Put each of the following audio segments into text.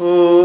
Oh.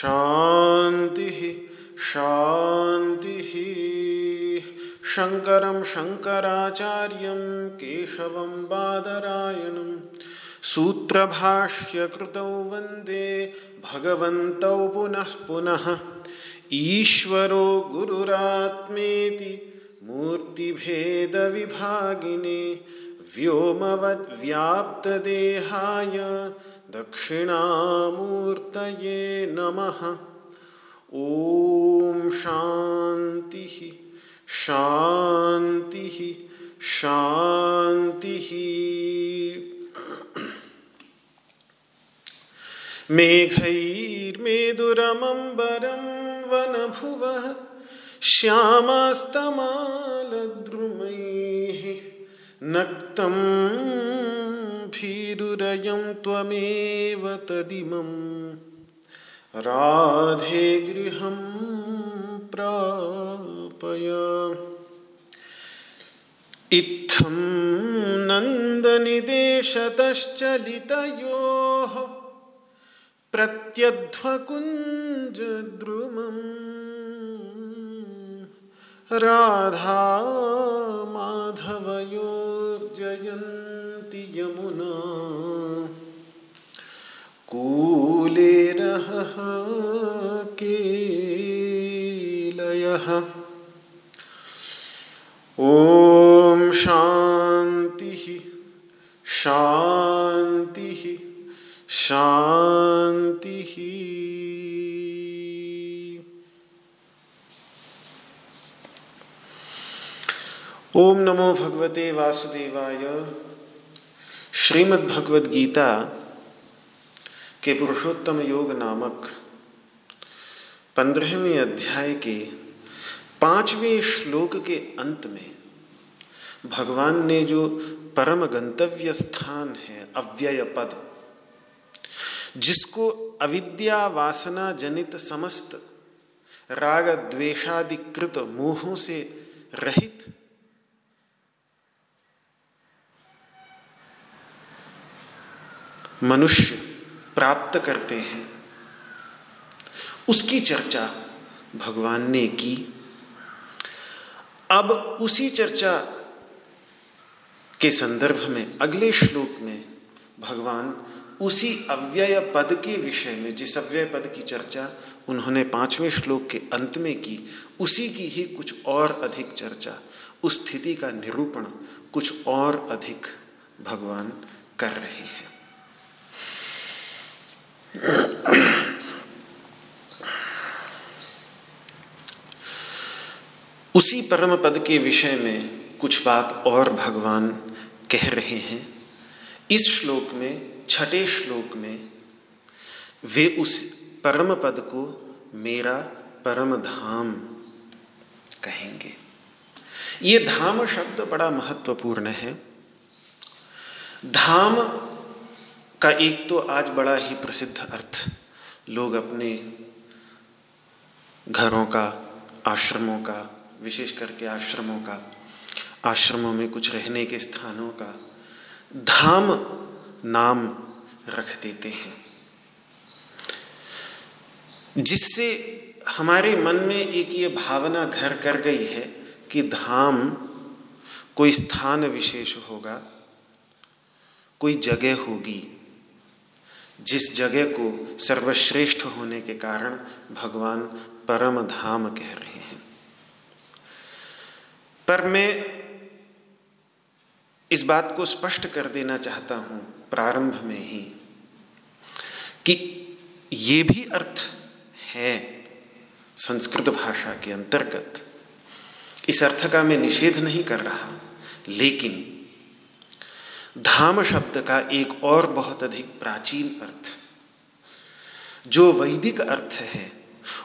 शान्तिः शान्तिः शङ्करं शङ्कराचार्यं केशवं बादरायणम् सूत्रभाष्यकृतौ वंदे, भगवन्तौ पुनः पुनः। ईश्वरो गुरुरात्मेति, मूर्तिभेदविभागिने, व्योमवद्व्याप्तदेहाय दक्षिणामूर्तये नमः। ॐ शान्तिः शान्तिः शान्तिः। मेघैर्मेदुरमम्बरं वनभुवः श्यामास्तमालद्रुमैः नक्तं भीरुरयं त्वमेव तदिमं। राधे गृहं प्रापय। इत्थं नन्दनिदेशतश्चलितयोः प्रत्यध्वकुञ्जद्रुमम्। राधा माधवयोर्जयन्ति यमुना। कूले कूलेरहः केलयः। ॐ शान्तिः शान्तिः शान्तिः। ओम नमो भगवते वासुदेवाय। श्रीमद् भगवद गीता के पुरुषोत्तम योग नामक पंद्रहवें अध्याय के पाँचवें श्लोक के अंत में भगवान ने जो परम गंतव्य स्थान है, अव्यय पद, जिसको अविद्या वासना जनित समस्त राग द्वेषाधिकृत मोहों से रहित मनुष्य प्राप्त करते हैं। उसकी चर्चा भगवान ने की। अब उसी चर्चा के संदर्भ में, अगले श्लोक में भगवान उसी अव्यय पद के विषय में, जिस अव्यय पद की चर्चा उन्होंने पाँचवें श्लोक के अंत में की, उसी की ही कुछ और अधिक चर्चा, उस स्थिति का निरूपण कुछ और अधिक भगवान कर रहे हैं। उसी परम पद के विषय में कुछ बात और भगवान कह रहे हैं। इस श्लोक में, छठे श्लोक में, वे उस परम पद को मेरा परम धाम कहेंगे। ये धाम शब्द बड़ा महत्वपूर्ण है। धाम का एक तो आज बड़ा ही प्रसिद्ध अर्थ, लोग अपने घरों का, आश्रमों का, विशेष करके आश्रमों का, आश्रमों में कुछ रहने के स्थानों का धाम नाम रख देते हैं। जिससे हमारे मन में एक ये भावना घर कर गई है कि धाम कोई स्थान विशेष होगा, कोई जगह होगी जिस जगह को सर्वश्रेष्ठ होने के कारण भगवान परम धाम कह रहे हैं। पर मैं इस बात को स्पष्ट कर देना चाहता हूँ प्रारंभ में ही कि ये भी अर्थ है संस्कृत भाषा के अंतर्गत। इस अर्थ का मैं निषेध नहीं कर रहा, लेकिन धाम शब्द का एक और बहुत अधिक प्राचीन अर्थ। जो वैदिक अर्थ है,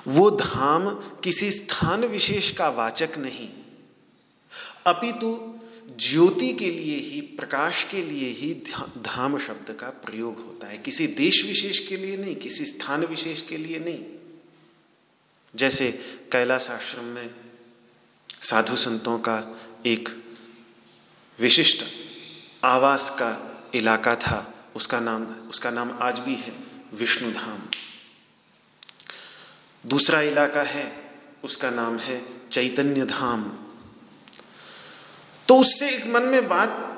वो धाम किसी स्थान विशेष का वाचक नहीं। अपितु ज्योति के लिए ही, प्रकाश के लिए ही धाम शब्द का प्रयोग होता है। किसी देश विशेष के लिए नहीं, किसी स्थान विशेष के लिए नहीं। जैसे कैलाश आश्रम में साधु संतों का एक विशिष्ट आवास का इलाका था, उसका नाम उसका नाम आज भी है विष्णु धाम। दूसरा इलाका है, उसका नाम है चैतन्य धाम। तो उससे एक मन में बात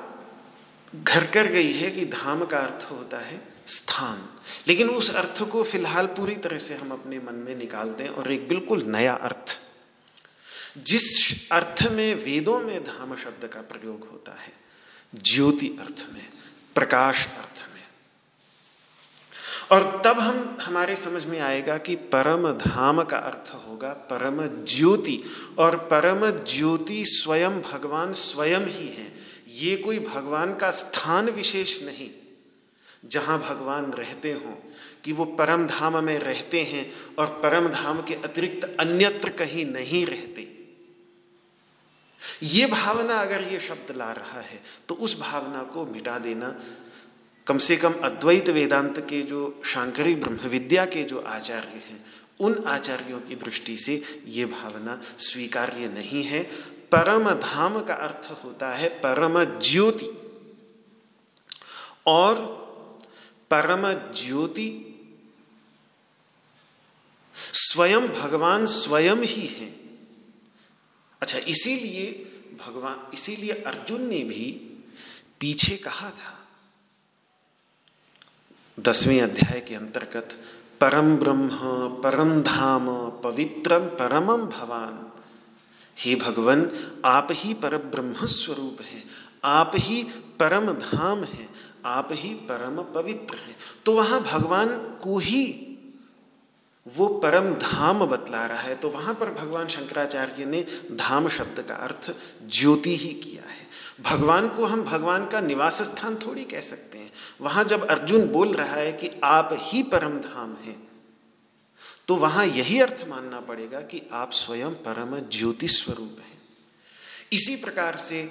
घर कर गई है कि धाम का अर्थ होता है स्थान। लेकिन उस अर्थ को फ़िलहाल पूरी तरह से हम अपने मन में निकाल दें और एक बिल्कुल नया अर्थ। जिस अर्थ में वेदों में धाम शब्द का प्रयोग होता है ज्योति अर्थ में, प्रकाश अर्थ में। और तब हम, हमारे समझ में आएगा कि परम धाम का अर्थ होगा परम ज्योति, और परम ज्योति स्वयं भगवान स्वयं ही है। ये कोई भगवान का स्थान विशेष नहीं। जहाँ भगवान रहते हों, कि वो परम धाम में रहते हैं, और परम धाम के अतिरिक्त अन्यत्र कहीं नहीं रहते। ये भावना अगर ये शब्द ला रहा है तो उस भावना को मिटा देना। कम से कम अद्वैत वेदांत के जो शांकरी ब्रह्म विद्या के जो आचार्य हैं, उन आचार्यों की दृष्टि से ये भावना स्वीकार्य नहीं है। परम धाम का अर्थ होता है परम ज्योति। और परम ज्योति स्वयं भगवान स्वयं ही है। अच्छा इसीलिए भगवान, इसीलिए अर्जुन ने भी पीछे कहा था। दसवें अध्याय के अंतर्गत, परम ब्रह्म, परम धाम, पवित्रम, परमम भवान। हे भगवान, आप ही पर ब्रह्म स्वरूप हैं, आप ही परम धाम हैं, आप ही परम पवित्र हैं। तो वहाँ भगवान को ही वो परम धाम बतला रहा है तो वहाँ पर भगवान शंकराचार्य ने धाम शब्द का अर्थ ज्योति ही किया है। भगवान को हम भगवान का निवास स्थान थोड़ी कह सकते हैं। वहाँ जब अर्जुन बोल रहा है कि आप ही परम धाम हैं तो वहाँ यही अर्थ मानना पड़ेगा कि आप स्वयं परम ज्योति स्वरूप हैं। इसी प्रकार से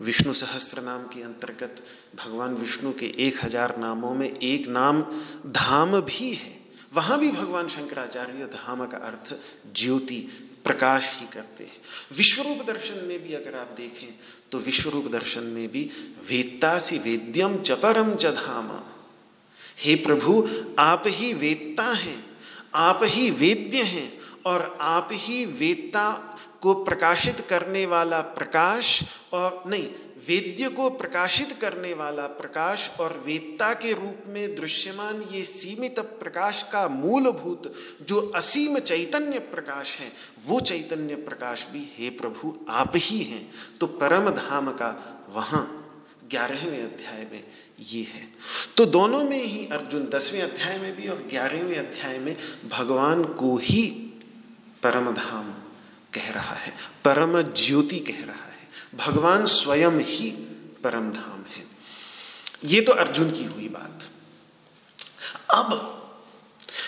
विष्णु सहस्त्र नाम के अंतर्गत भगवान विष्णु के एक हज़ार नामों में एक नाम धाम भी है। वहाँ भी भगवान शंकराचार्य धाम का अर्थ ज्योति प्रकाश ही करते हैं। विश्वरूप दर्शन में भी अगर आप देखें तो विश्वरूप दर्शन में भी वेत्ता सी वेद्यम परम च धाम। हे प्रभु, आप ही वेत्ता हैं, आप ही वेद्य हैं और आप ही वेदता को प्रकाशित करने वाला प्रकाश और नहीं, वेद्य को प्रकाशित करने वाला प्रकाश और वेदता के रूप में दृश्यमान ये सीमित प्रकाश का मूलभूत जो असीम चैतन्य प्रकाश है, वो चैतन्य प्रकाश भी हे प्रभु, आप ही हैं। तो परम धाम का वहाँ ग्यारहवें अध्याय में ये है। तो दोनों में ही अर्जुन दसवें अध्याय में भी और ग्यारहवें अध्याय में भगवान को ही परम धाम कह रहा है परम ज्योति कह रहा है, भगवान स्वयं ही परम धाम है। ये तो अर्जुन की हुई बात। अब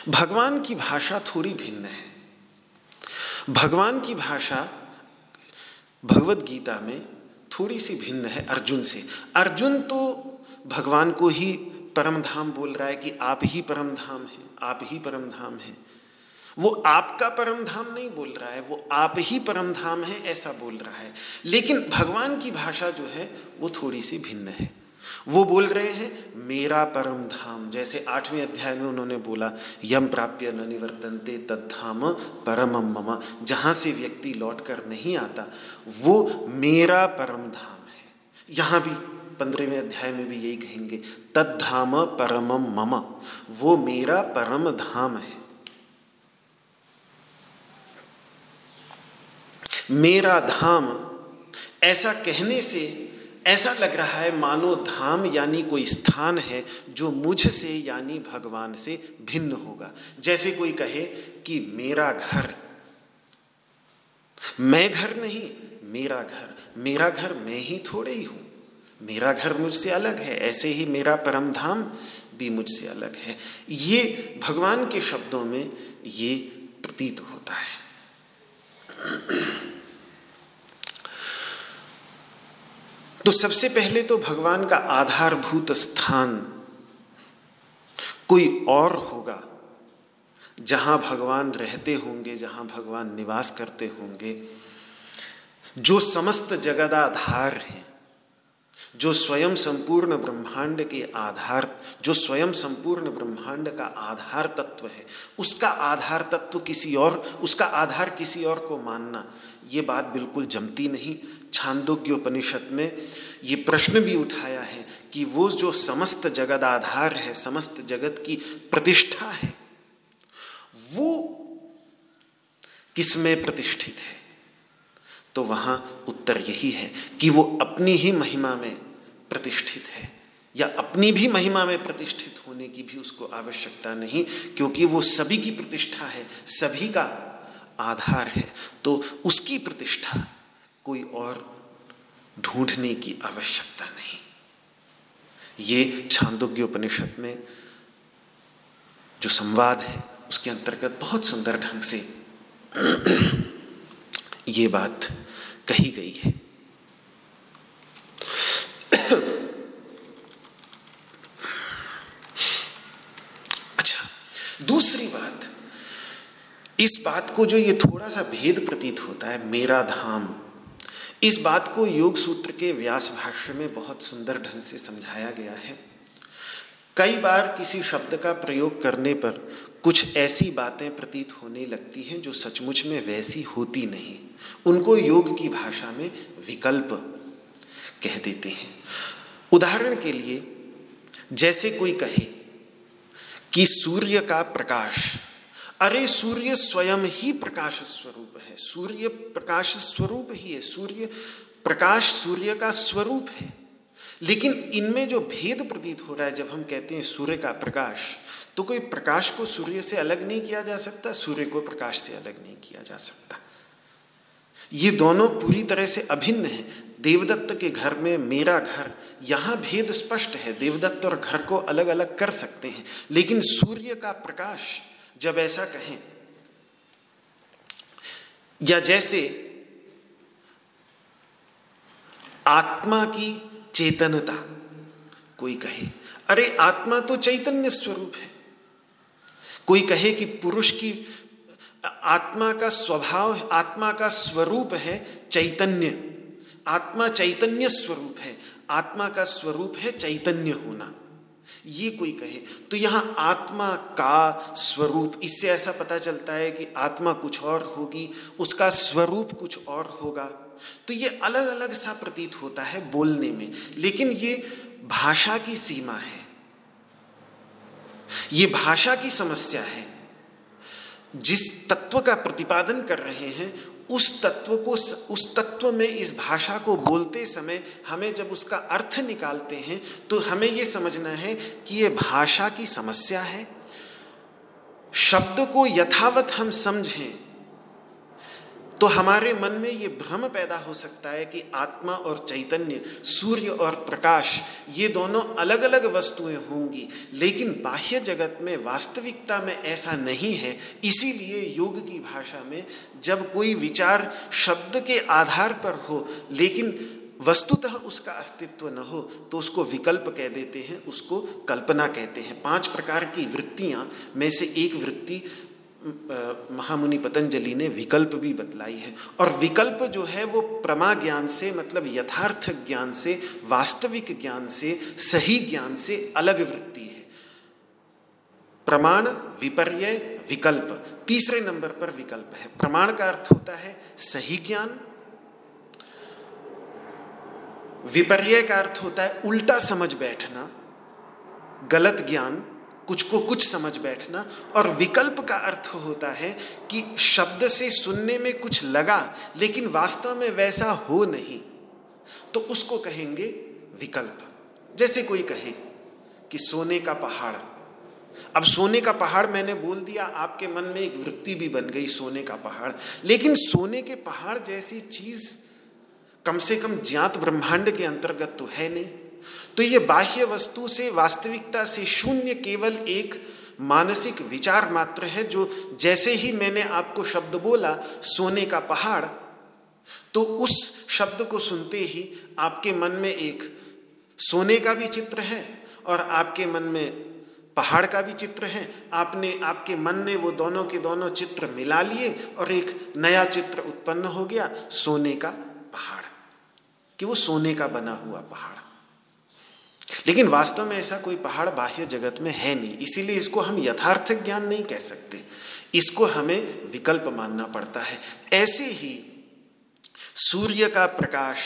भगवान की भाषा थोड़ी भिन्न है। भगवान की भाषा भगवत गीता में थोड़ी सी भिन्न है अर्जुन से। अर्जुन तो भगवान को ही परम धाम बोल रहा है कि आप ही परम धाम हैं, आप ही परम धाम हैं। वो आपका परम धाम नहीं बोल रहा है, वो आप ही परम धाम है, ऐसा बोल रहा है। लेकिन भगवान की भाषा जो है, वो थोड़ी सी भिन्न है। वो बोल रहे हैं, मेरा परम धाम जैसे आठवें अध्याय में उन्होंने बोला, यम प्राप्य न निवर्तनते तद्धाम परम मम, जहाँ से व्यक्ति लौट कर नहीं आता, वो मेरा परम धाम है। यहाँ भी पंद्रहवें अध्याय में भी यही कहेंगे, तद्धाम परम मम, वो मेरा परम धाम है। मेरा धाम। ऐसा कहने से, ऐसा लग रहा है मानो धाम यानी कोई स्थान है जो मुझसे यानी भगवान से भिन्न होगा। जैसे कोई कहे कि मेरा घर। मैं घर नहीं, मेरा घर। मेरा घर मैं ही थोड़े ही हूँ। मेरा घर मुझसे अलग है, ऐसे ही मेरा परम धाम भी मुझसे अलग है। ये भगवान के शब्दों में ये प्रतीत होता है। तो सबसे पहले तो भगवान का आधारभूत स्थान कोई और होगा, जहाँ भगवान रहते होंगे, जहाँ भगवान निवास करते होंगे। जो समस्त जगदाधार हैं, जो स्वयं संपूर्ण ब्रह्मांड के आधार, जो स्वयं संपूर्ण ब्रह्मांड का आधार तत्व है, उसका आधार तत्व किसी और, उसका आधार किसी और को मानना ये बात बिल्कुल जमती नहीं। छांदोग्य उपनिषद में ये प्रश्न भी उठाया है कि वो जो समस्त जगत आधार है, समस्त जगत की प्रतिष्ठा है, वो किसमें प्रतिष्ठित है? तो वहाँ उत्तर यही है कि वो अपनी ही महिमा में प्रतिष्ठित है या अपनी भी महिमा में प्रतिष्ठित होने की भी उसको आवश्यकता नहीं, क्योंकि वो सभी की प्रतिष्ठा है, सभी का आधार है तो उसकी प्रतिष्ठा कोई और ढूँढने की आवश्यकता नहीं। ये छांदोग्य उपनिषद में जो संवाद है, उसके अंतर्गत बहुत सुंदर ढंग से ये बात कही गई है। अच्छा दूसरी बात इस बात को जो ये थोड़ा सा भेद प्रतीत होता है, मेरा धाम, इस बात को योग सूत्र के व्यास भाष्य में बहुत सुंदर ढंग से समझाया गया है। कई बार किसी शब्द का प्रयोग करने पर कुछ ऐसी बातें प्रतीत होने लगती हैं जो सचमुच में वैसी होती नहीं। उनको योग की भाषा में विकल्प कह देते हैं। उदाहरण के लिए, जैसे कोई कहे कि सूर्य का प्रकाश अरे सूर्य स्वयं ही प्रकाश स्वरूप है। सूर्य प्रकाश स्वरूप ही है। सूर्य प्रकाश सूर्य का स्वरूप है। लेकिन इनमें जो भेद प्रतीत हो रहा है, जब हम कहते हैं सूर्य का प्रकाश तो कोई प्रकाश को सूर्य से अलग नहीं किया जा सकता, सूर्य को प्रकाश से अलग नहीं किया जा सकता। ये दोनों पूरी तरह से अभिन्न है। देवदत्त के घर में मेरा घर, यहाँ भेद स्पष्ट है। देवदत्त और घर को अलग अलग कर सकते हैं। लेकिन सूर्य का प्रकाश जब ऐसा कहें। या जैसे आत्मा की चेतनता कोई कहे, अरे आत्मा तो चैतन्य स्वरूप है। कोई कहे कि पुरुष की आत्मा का स्वभाव आत्मा का स्वरूप है चैतन्य। आत्मा चैतन्य स्वरूप है, आत्मा का स्वरूप है चैतन्य होना। ये कोई कहे। तो यहाँ आत्मा का स्वरूप, इससे ऐसा पता चलता है कि आत्मा कुछ और होगी, उसका स्वरूप कुछ और होगा। तो ये अलग अलग सा प्रतीत होता है बोलने में। लेकिन ये भाषा की सीमा है। ये भाषा की समस्या है। जिस तत्व का प्रतिपादन कर रहे हैं उस तत्व को उस तत्व में इस भाषा को बोलते समय हमें जब उसका अर्थ निकालते हैं तो हमें ये समझना है कि ये भाषा की समस्या है। शब्द को यथावत हम समझें तो हमारे मन में ये भ्रम पैदा हो सकता है कि आत्मा और चैतन्य, सूर्य और प्रकाश, ये दोनों अलग अलग वस्तुएँ होंगी। लेकिन बाह्य जगत में वास्तविकता में ऐसा नहीं है। इसीलिए योग की भाषा में जब कोई विचार शब्द के आधार पर हो, लेकिन वस्तुतः उसका अस्तित्व न हो तो उसको विकल्प कह देते हैं, उसको कल्पना कहते हैं। पाँच प्रकार की वृत्तियाँ, में से एक वृत्ति महामुनि पतंजलि ने विकल्प भी बतलाई है। और विकल्प जो है, वो प्रमा ज्ञान से मतलब यथार्थ ज्ञान से, वास्तविक ज्ञान से, सही ज्ञान से अलग वृत्ति है। प्रमाण, विपर्य, विकल्प, तीसरे नंबर पर विकल्प है। प्रमाण का अर्थ होता है सही ज्ञान, विपर्य का अर्थ होता है उल्टा समझ बैठना, गलत ज्ञान कुछ को कुछ समझ बैठना और विकल्प का अर्थ होता है कि शब्द से सुनने में कुछ लगा, लेकिन वास्तव में वैसा हो नहीं। तो उसको कहेंगे विकल्प। जैसे कोई कहे कि सोने का पहाड़। अब सोने का पहाड़ मैंने बोल दिया, आपके मन में एक वृत्ति भी बन गई सोने का पहाड़। लेकिन सोने के पहाड़ जैसी चीज़ कम से कम ज्ञात ब्रह्मांड के अंतर्गत तो है नहीं। तो ये बाह्य वस्तु से, वास्तविकता से शून्य केवल एक मानसिक विचार मात्र है, जो जैसे ही मैंने आपको शब्द बोला, सोने का पहाड़ तो उस शब्द को सुनते ही आपके मन में एक सोने का भी चित्र है और आपके मन में पहाड़ का भी चित्र है। आपने, आपके मन ने वो दोनों के दोनों चित्र मिला लिए और एक नया चित्र उत्पन्न हो गया, सोने का पहाड़। कि वो सोने का बना हुआ पहाड़। लेकिन वास्तव में ऐसा कोई पहाड़ बाह्य जगत में है नहीं। इसीलिए इसको हम यथार्थ ज्ञान नहीं कह सकते। इसको हमें विकल्प मानना पड़ता है। ऐसे ही सूर्य का प्रकाश,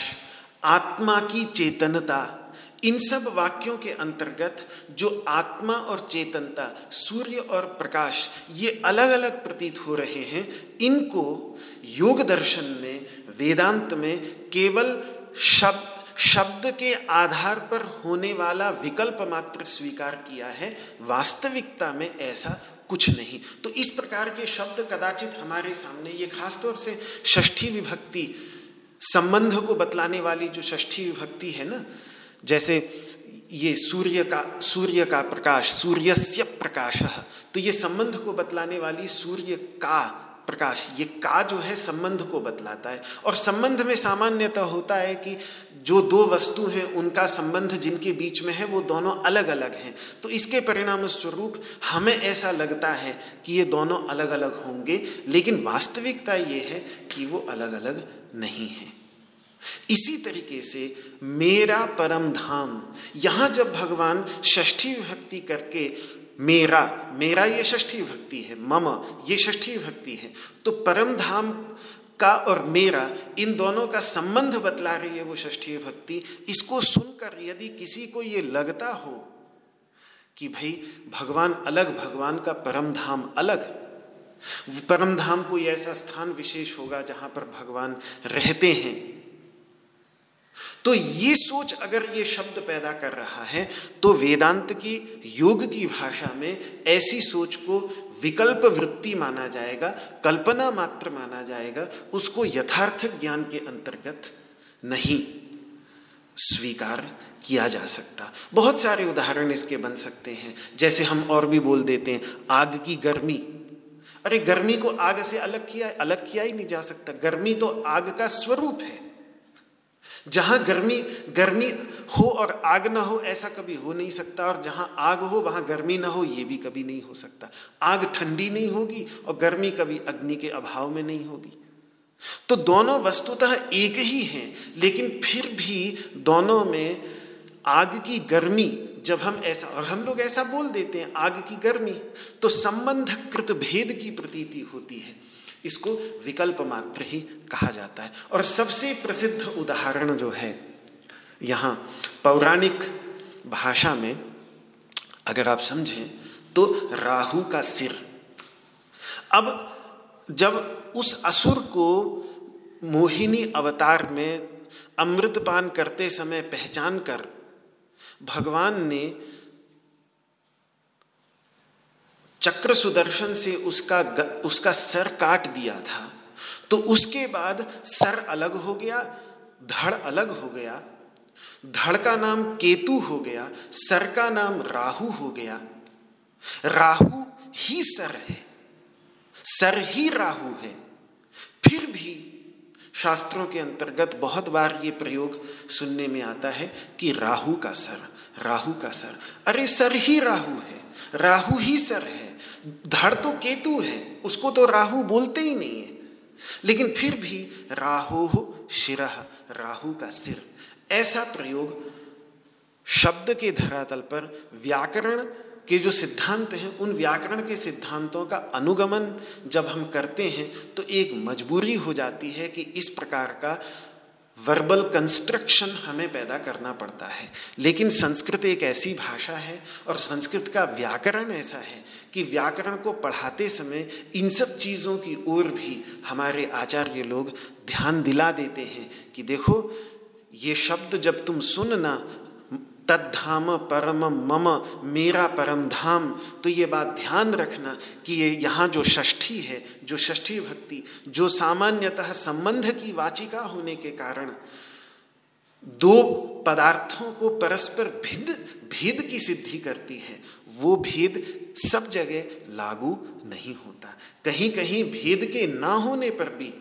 आत्मा की चेतनता, इन सब वाक्यों के अंतर्गत जो आत्मा और चेतनता, सूर्य और प्रकाश, ये अलग अलग प्रतीत हो रहे हैं, इनको योग दर्शन में, वेदांत में केवल शब्द शब्द के आधार पर होने वाला विकल्प मात्र स्वीकार किया है, वास्तविकता में ऐसा कुछ नहीं। तो इस प्रकार के शब्द कदाचित हमारे सामने ये खासतौर से षष्ठी विभक्ति संबंध को बतलाने वाली जो षष्ठी विभक्ति है ना, जैसे ये सूर्य का सूर्य का प्रकाश, सूर्यस्य प्रकाश तो ये संबंध को बतलाने वाली सूर्य का प्रकाश, ये का जो है संबंध को बतलाता है। और संबंध में सामान्यतः होता है कि जो दो वस्तु हैं, उनका संबंध जिनके बीच में है, वो दोनों अलग अलग हैं। तो इसके परिणाम स्वरूप हमें ऐसा लगता है कि ये दोनों अलग अलग होंगे, लेकिन वास्तविकता ये है कि वो अलग अलग नहीं है। इसी तरीके से मेरा परम धाम, यहाँ जब भगवान षष्ठी विभक्ति करके मेरा मेरा ये षष्ठी भक्ति है, मम ये षष्ठी भक्ति है। तो परम धाम का और मेरा, इन दोनों का संबंध बतला रही है वो षष्ठी भक्ति। इसको सुनकर यदि किसी को ये लगता हो कि भाई भगवान अलग, भगवान का परम धाम अलग परम धाम कोई ऐसा स्थान विशेष होगा जहाँ पर भगवान रहते हैं। तो ये सोच अगर ये शब्द पैदा कर रहा है तो वेदांत की, योग की भाषा में ऐसी सोच को विकल्प वृत्ति माना जाएगा, कल्पना मात्र माना जाएगा, उसको यथार्थ ज्ञान के अंतर्गत नहीं स्वीकार किया जा सकता। बहुत सारे उदाहरण इसके बन सकते हैं। जैसे हम और भी बोल देते हैं, आग की गर्मी। अरे गर्मी को आग से अलग किया अलग किया ही नहीं जा सकता। गर्मी तो आग का स्वरूप है। जहाँ गर्मी गर्मी हो और आग ना हो, ऐसा कभी हो नहीं सकता। और जहाँ आग हो, वहाँ गर्मी ना हो, ये भी कभी नहीं हो सकता। आग ठंडी नहीं होगी और गर्मी कभी अग्नि के अभाव में नहीं होगी। तो दोनों वस्तुतः एक ही हैं, लेकिन फिर भी दोनों में आग की गर्मी, जब हम ऐसा, और हम लोग ऐसा बोल देते हैं, आग की गर्मी तो संबंध कृत भेद की प्रतीति होती है। इसको विकल्प मात्र ही कहा जाता है। और सबसे प्रसिद्ध उदाहरण जो है, यहाँ पौराणिक भाषा में अगर आप समझें तो राहु का सिर। अब जब उस असुर को मोहिनी अवतार में अमृतपान करते समय पहचान कर भगवान ने चक्र सुदर्शन से उसका उसका सर काट दिया था। तो उसके बाद सर अलग हो गया, धड़ अलग हो गया, धड़ का नाम केतु हो गया, सर का नाम राहु हो गया। राहु ही सर है, सर ही राहु है। फिर भी शास्त्रों के अंतर्गत बहुत बार ये प्रयोग सुनने में आता है कि राहु का सर, राहु का सर। अरे सर ही राहु है, राहु ही सर है। धड़ तो केतु है, उसको तो राहु बोलते ही नहीं है। लेकिन फिर भी राहु शिरह राहु का सिर। ऐसा प्रयोग शब्द के धरातल पर व्याकरण के जो सिद्धांत हैं, उन व्याकरण के सिद्धांतों का अनुगमन जब हम करते हैं तो एक मजबूरी हो जाती है कि इस प्रकार का वर्बल कंस्ट्रक्शन हमें पैदा करना पड़ता है। लेकिन संस्कृत एक ऐसी भाषा है और संस्कृत का व्याकरण ऐसा है कि व्याकरण को पढ़ाते समय इन सब चीज़ों की ओर भी हमारे आचार्य लोग ध्यान दिला देते हैं कि देखो, ये शब्द जब तुम सुनना तद्धाम परम मम, मेरा परम धाम। तो ये बात ध्यान रखना कि ये यहाँ जो षष्ठी है, जो षष्ठी भक्ति, जो सामान्यतः संबंध की वाचिका होने के कारण दो पदार्थों को परस्पर भिन्न, भेद की सिद्धि करती है, वो भेद सब जगह लागू नहीं होता। कहीं कहीं भेद के ना होने पर भी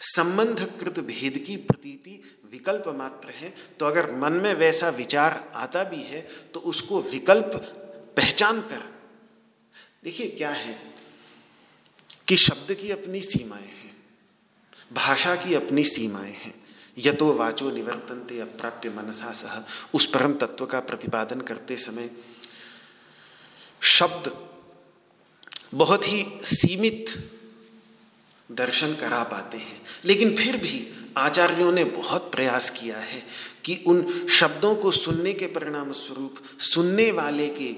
संबंधकृत भेद की प्रतीति विकल्प मात्र है तो अगर मन में वैसा विचार आता भी है तो उसको विकल्प पहचान कर। देखिए क्या है कि शब्द की अपनी सीमाएँ हैं, भाषा की अपनी सीमाएँ हैं। यतो वाचो निवर्तनते अप्राप्य मनसा सह। उस परम तत्व का प्रतिपादन करते समय शब्द बहुत ही सीमित दर्शन करा पाते हैं। लेकिन फिर भी आचार्यों ने बहुत प्रयास किया है कि उन शब्दों को सुनने के परिणाम स्वरूप सुनने वाले के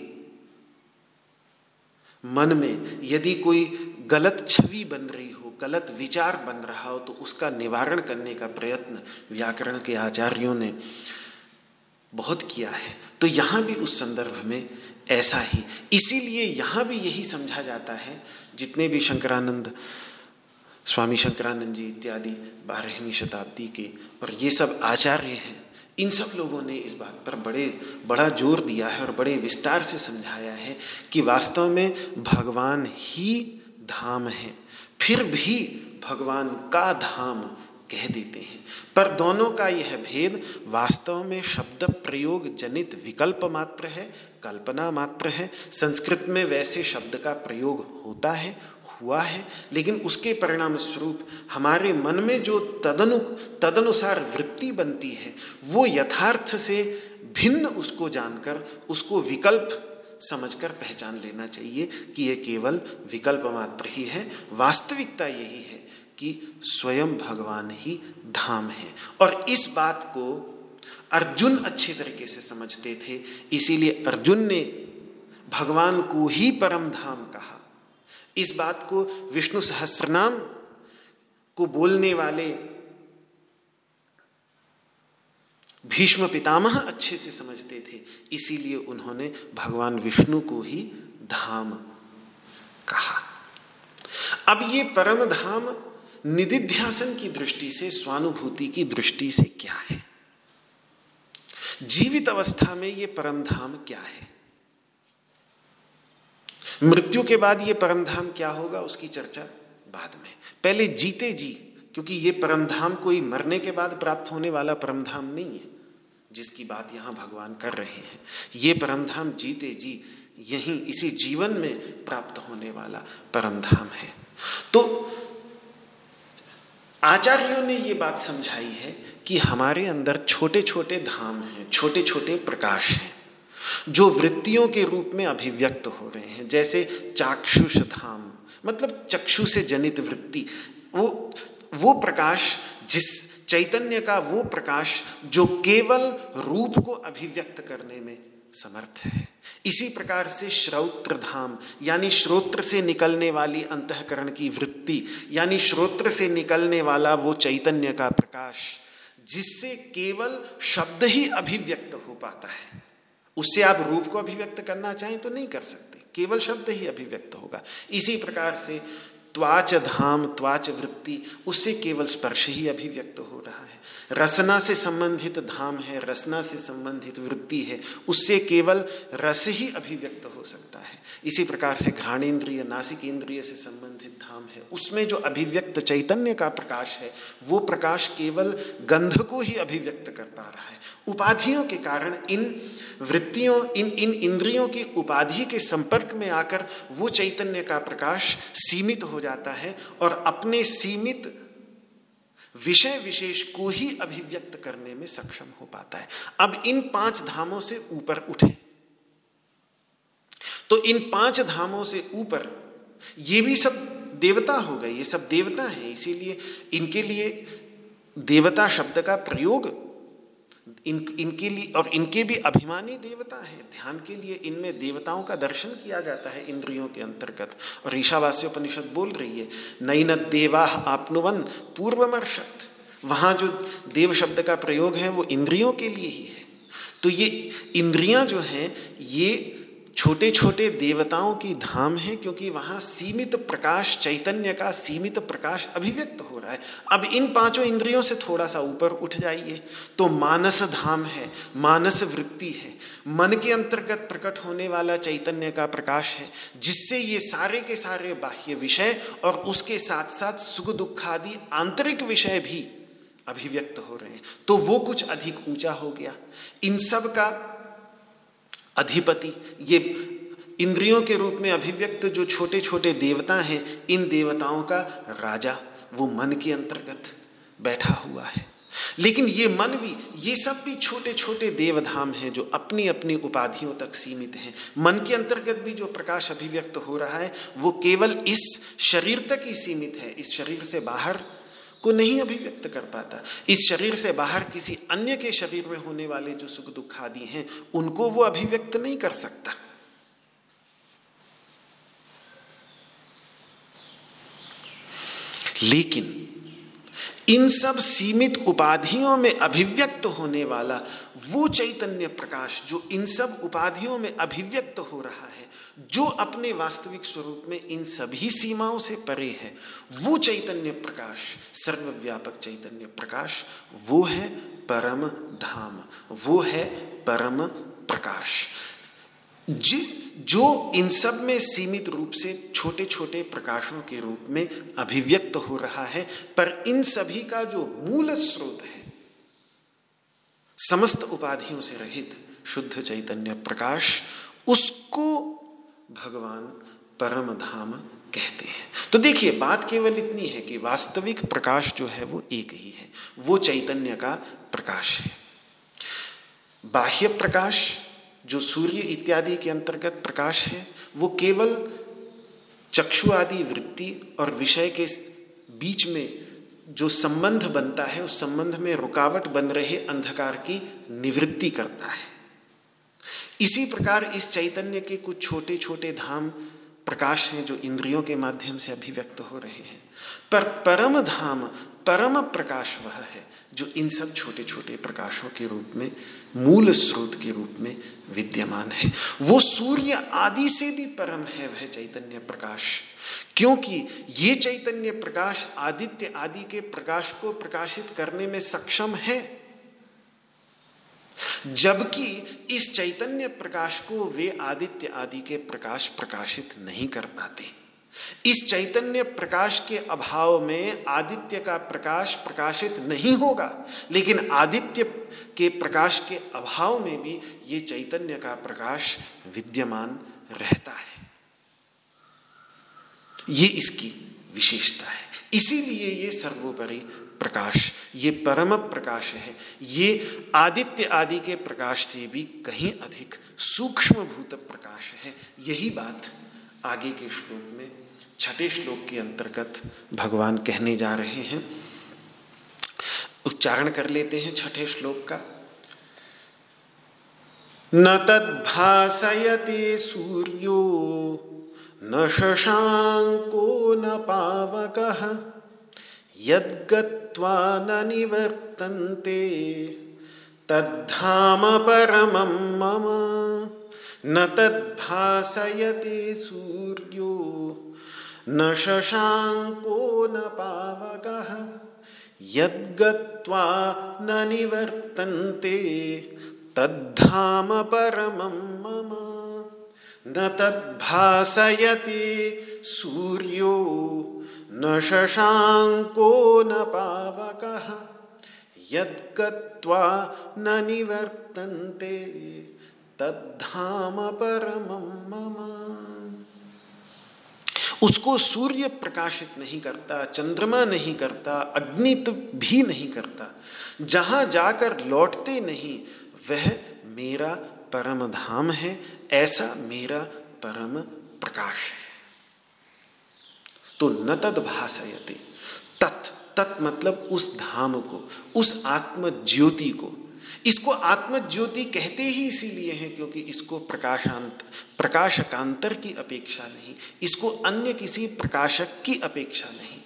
मन में यदि कोई गलत छवि बन रही हो, गलत विचार बन रहा हो तो उसका निवारण करने का प्रयत्न व्याकरण के आचार्यों ने बहुत किया है। तो यहाँ भी उस संदर्भ में ऐसा ही। इसीलिए यहाँ भी यही समझा जाता है, जितने भी शंकरानंद स्वामी शंकरानंद जी इत्यादि बारहवीं शताब्दी के और ये सब आचार्य हैं। इन सब लोगों ने इस बात पर बड़े, बड़ा ज़ोर दिया है और बड़े विस्तार से समझाया है कि वास्तव में भगवान ही धाम है। फिर भी भगवान का धाम कह देते हैं। पर दोनों का यह भेद वास्तव में शब्द प्रयोग जनित विकल्प मात्र है, कल्पना मात्र है। संस्कृत में वैसे शब्द का प्रयोग होता है हुआ है, लेकिन उसके परिणाम स्वरूप हमारे मन में जो तदनु, तदनुसार वृत्ति बनती है, वो यथार्थ से भिन्न उसको जानकर, उसको विकल्प समझकर पहचान लेना चाहिए कि यह केवल विकल्प मात्र ही है। वास्तविकता यही है कि स्वयं भगवान ही धाम है। और इस बात को अर्जुन अच्छे तरीके से समझते थे, इसीलिए अर्जुन ने भगवान को ही परम धाम कहा। इस बात को विष्णु सहस्त्रनाम को बोलने वाले भीष्म पितामह अच्छे से समझते थे। इसीलिए उन्होंने भगवान विष्णु को ही धाम कहा। अब ये परम धाम निधिध्यासन की दृष्टि से, स्वानुभूति की दृष्टि से क्या है? जीवित अवस्था में ये परम धाम क्या है? मृत्यु के बाद ये परमधाम क्या होगा, उसकी चर्चा बाद में। पहले जीते जी, क्योंकि ये परमधाम कोई मरने के बाद प्राप्त होने वाला परमधाम नहीं है, जिसकी बात यहाँ भगवान कर रहे हैं। ये परमधाम जीते जी, यहीं इसी जीवन में प्राप्त होने वाला परमधाम है। तो आचार्यों ने ये बात समझाई है कि हमारे अंदर छोटे छोटे धाम हैं छोटे छोटे प्रकाश हैं। जो वृत्तियों के रूप में अभिव्यक्त हो रहे हैं, जैसे चाक्षुष धाम मतलब चक्षु से जनित वृत्ति, वो वो प्रकाश जिस चैतन्य का वो प्रकाश जो केवल रूप को अभिव्यक्त करने में समर्थ है। इसी प्रकार से श्रौत्र धाम, यानी श्रोत्र से निकलने वाली अंतकरण की वृत्ति, यानी श्रोत्र से निकलने वाला वो चैतन्य का प्रकाश, जिससे केवल शब्द ही अभिव्यक्त हो पाता है। उससे आप रूप को अभिव्यक्त करना चाहें तो नहीं कर सकते। केवल शब्द ही अभिव्यक्त होगा। इसी प्रकार से त्वाच धाम, त्वाच वृत्ति, उससे केवल स्पर्श ही अभिव्यक्त हो रहा है। रसना से संबंधित धाम है, रसना से संबंधित वृत्ति है, उससे केवल रस ही अभिव्यक्त हो सकता है। इसी प्रकार से घ्राणेन्द्रिय नासिक इंद्रिय से संबंधित उसमें जो अभिव्यक्त चैतन्य का प्रकाश है, वो प्रकाश केवल गंध को ही अभिव्यक्त कर पा रहा है। उपाधियों के कारण इन वृत्तियों, इन इन इंद्रियों की उपाधि के संपर्क में आकर वो चैतन्य का प्रकाश सीमित हो जाता है और अपने सीमित विषय विशेष को ही अभिव्यक्त करने में सक्षम हो पाता है। अब इन पाँच धामों से ऊपर उठे। तो इन पाँच धामों से ऊपर ये भी सब देवता हो गए, ये सब देवता हैं, इसीलिए इनके लिए देवता शब्द का प्रयोग इन, इनके लिए और इनके भी अभिमानी देवता है। ध्यान के लिए इनमें देवताओं का दर्शन किया जाता है इंद्रियों के अंतर्गत। और ईशावास्य उपनिषद बोल रही है नई न देवा आपनुवन पूर्वमर्षत। वहाँ जो देव शब्द का प्रयोग है, वो इंद्रियों के लिए ही है। तो ये इंद्रियाँ जो हैं, ये छोटे छोटे देवताओं की धाम है क्योंकि वहाँ सीमित प्रकाश, चैतन्य का सीमित प्रकाश अभिव्यक्त हो रहा है। अब इन पाँचों इंद्रियों से थोड़ा सा ऊपर उठ जाइए। तो मानस धाम है, मानस वृत्ति है। मन के अंतर्गत प्रकट होने वाला चैतन्य का प्रकाश है, जिससे ये सारे के सारे बाह्य विषय और उसके साथ साथ सुख दुख आदि आंतरिक विषय भी अभिव्यक्त हो रहे हैं। तो वो कुछ अधिक ऊँचा हो गया। इन सब का अधिपति। ये इंद्रियों के रूप में अभिव्यक्त जो छोटे छोटे देवता हैं, इन देवताओं का राजा, वो मन के अंतर्गत बैठा हुआ है। लेकिन ये मन भी, ये सब भी छोटे छोटे देवधाम हैं जो अपनी अपनी उपाधियों तक सीमित हैं। मन के अंतर्गत भी जो प्रकाश अभिव्यक्त हो रहा है, वो केवल इस शरीर तक ही सीमित है, इस शरीर से बाहर को नहीं अभिव्यक्त कर पाता। इस शरीर से बाहर किसी अन्य के शरीर में होने वाले जो सुख दुख आदि हैं, उनको वो अभिव्यक्त नहीं कर सकता। लेकिन इन सब सीमित उपाधियों में अभिव्यक्त होने वाला वो चैतन्य प्रकाश जो इन सब उपाधियों में अभिव्यक्त हो रहा है जो अपने वास्तविक स्वरूप में इन सभी सीमाओं से परे है, वो चैतन्य प्रकाश, सर्वव्यापक चैतन्य प्रकाश, वो है परम धाम, वो है परम प्रकाश। जि, जो इन सब में सीमित रूप से छोटे छोटे प्रकाशों के रूप में अभिव्यक्त हो रहा है, पर इन सभी का जो मूल स्रोत है, समस्त उपाधियों से रहित शुद्ध चैतन्य प्रकाश, उसको भगवान परम धाम कहते हैं। तो देखिए, बात केवल इतनी है कि वास्तविक प्रकाश जो है वो एक ही है। वो चैतन्य का प्रकाश है। बाह्य प्रकाश, जो सूर्य इत्यादि के अंतर्गत प्रकाश है, वो केवल चक्षु आदि वृत्ति और विषय के बीच में जो संबंध बनता है, उस संबंध में रुकावट बन रहे अंधकार की निवृत्ति करता है। इसी प्रकार इस चैतन्य के कुछ छोटे छोटे धाम प्रकाश हैं जो इंद्रियों के माध्यम से अभिव्यक्त हो रहे हैं। पर परम धाम, परम प्रकाश वह है जो इन सब छोटे छोटे प्रकाशों के रूप में, मूल स्रोत के रूप में विद्यमान है। वो सूर्य आदि से भी परम है वह चैतन्य प्रकाश। क्योंकि ये चैतन्य प्रकाश आदित्य आदि के प्रकाश को प्रकाशित करने में सक्षम है जबकि इस चैतन्य प्रकाश को वे आदित्य आदि के प्रकाश प्रकाशित नहीं कर पाते। इस चैतन्य प्रकाश के अभाव में आदित्य का प्रकाश प्रकाशित नहीं होगा, लेकिन आदित्य के प्रकाश के अभाव में भी ये चैतन्य का प्रकाश विद्यमान रहता है। ये इसकी विशेषता है। इसीलिए ये सर्वोपरि प्रकाश, ये परम प्रकाश है। ये आदित्य आदि के प्रकाश से भी कहीं अधिक सूक्ष्म भूत प्रकाश है। यही बात आगे के श्लोक में, छठे श्लोक के अंतर्गत भगवान कहने जा रहे हैं। उच्चारण कर लेते हैं छठे श्लोक का। न तद्भासयते सूर्यो, न शशांको न पावक। यद्गत्वा न निवर्तन्ते, तद्धाम परमं मम, न तद्भासयते सूर्यो, न शशांको न पावक, यद्गत्वा न निवर्तन्ते, तद्धाम परमं मम, न तद्भासयति सूर्यो। न शशांको न पावकः यद्गत्वा न निवर्तन्ते, तद्धाम परमं मम। उसको सूर्य प्रकाशित नहीं करता, चंद्रमा नहीं करता अग्नि तो भी नहीं करता, जहाँ जाकर लौटते नहीं, वह मेरा परम धाम है, ऐसा मेरा परम प्रकाश है। तो न तद भाषयते तत् तत् मतलब उस धाम को, उस आत्म ज्योति को। इसको आत्म ज्योति कहते ही इसीलिए हैं क्योंकि इसको प्रकाशांत, प्रकाशकांतर की अपेक्षा नहीं, इसको अन्य किसी प्रकाशक की अपेक्षा नहीं।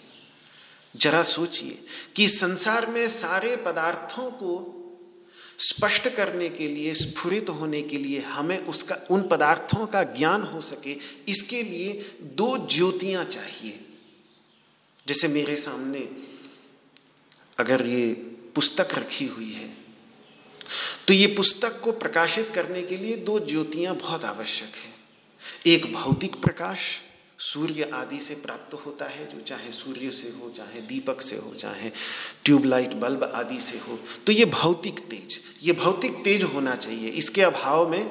जरा सोचिए कि संसार में सारे पदार्थों को स्पष्ट करने के लिए, स्फुरित होने के लिए हमें उसका, उन पदार्थों का ज्ञान हो सके, इसके लिए दो ज्योतियाँ चाहिए। जैसे मेरे सामने अगर ये पुस्तक रखी हुई है तो ये पुस्तक को प्रकाशित करने के लिए दो ज्योतियाँ बहुत आवश्यक है। एक भौतिक प्रकाश सूर्य आदि से प्राप्त होता है, जो चाहे सूर्य से हो, चाहे दीपक से हो, चाहे ट्यूबलाइट, बल्ब आदि से हो तो ये भौतिक तेज, ये भौतिक तेज होना चाहिए। इसके अभाव में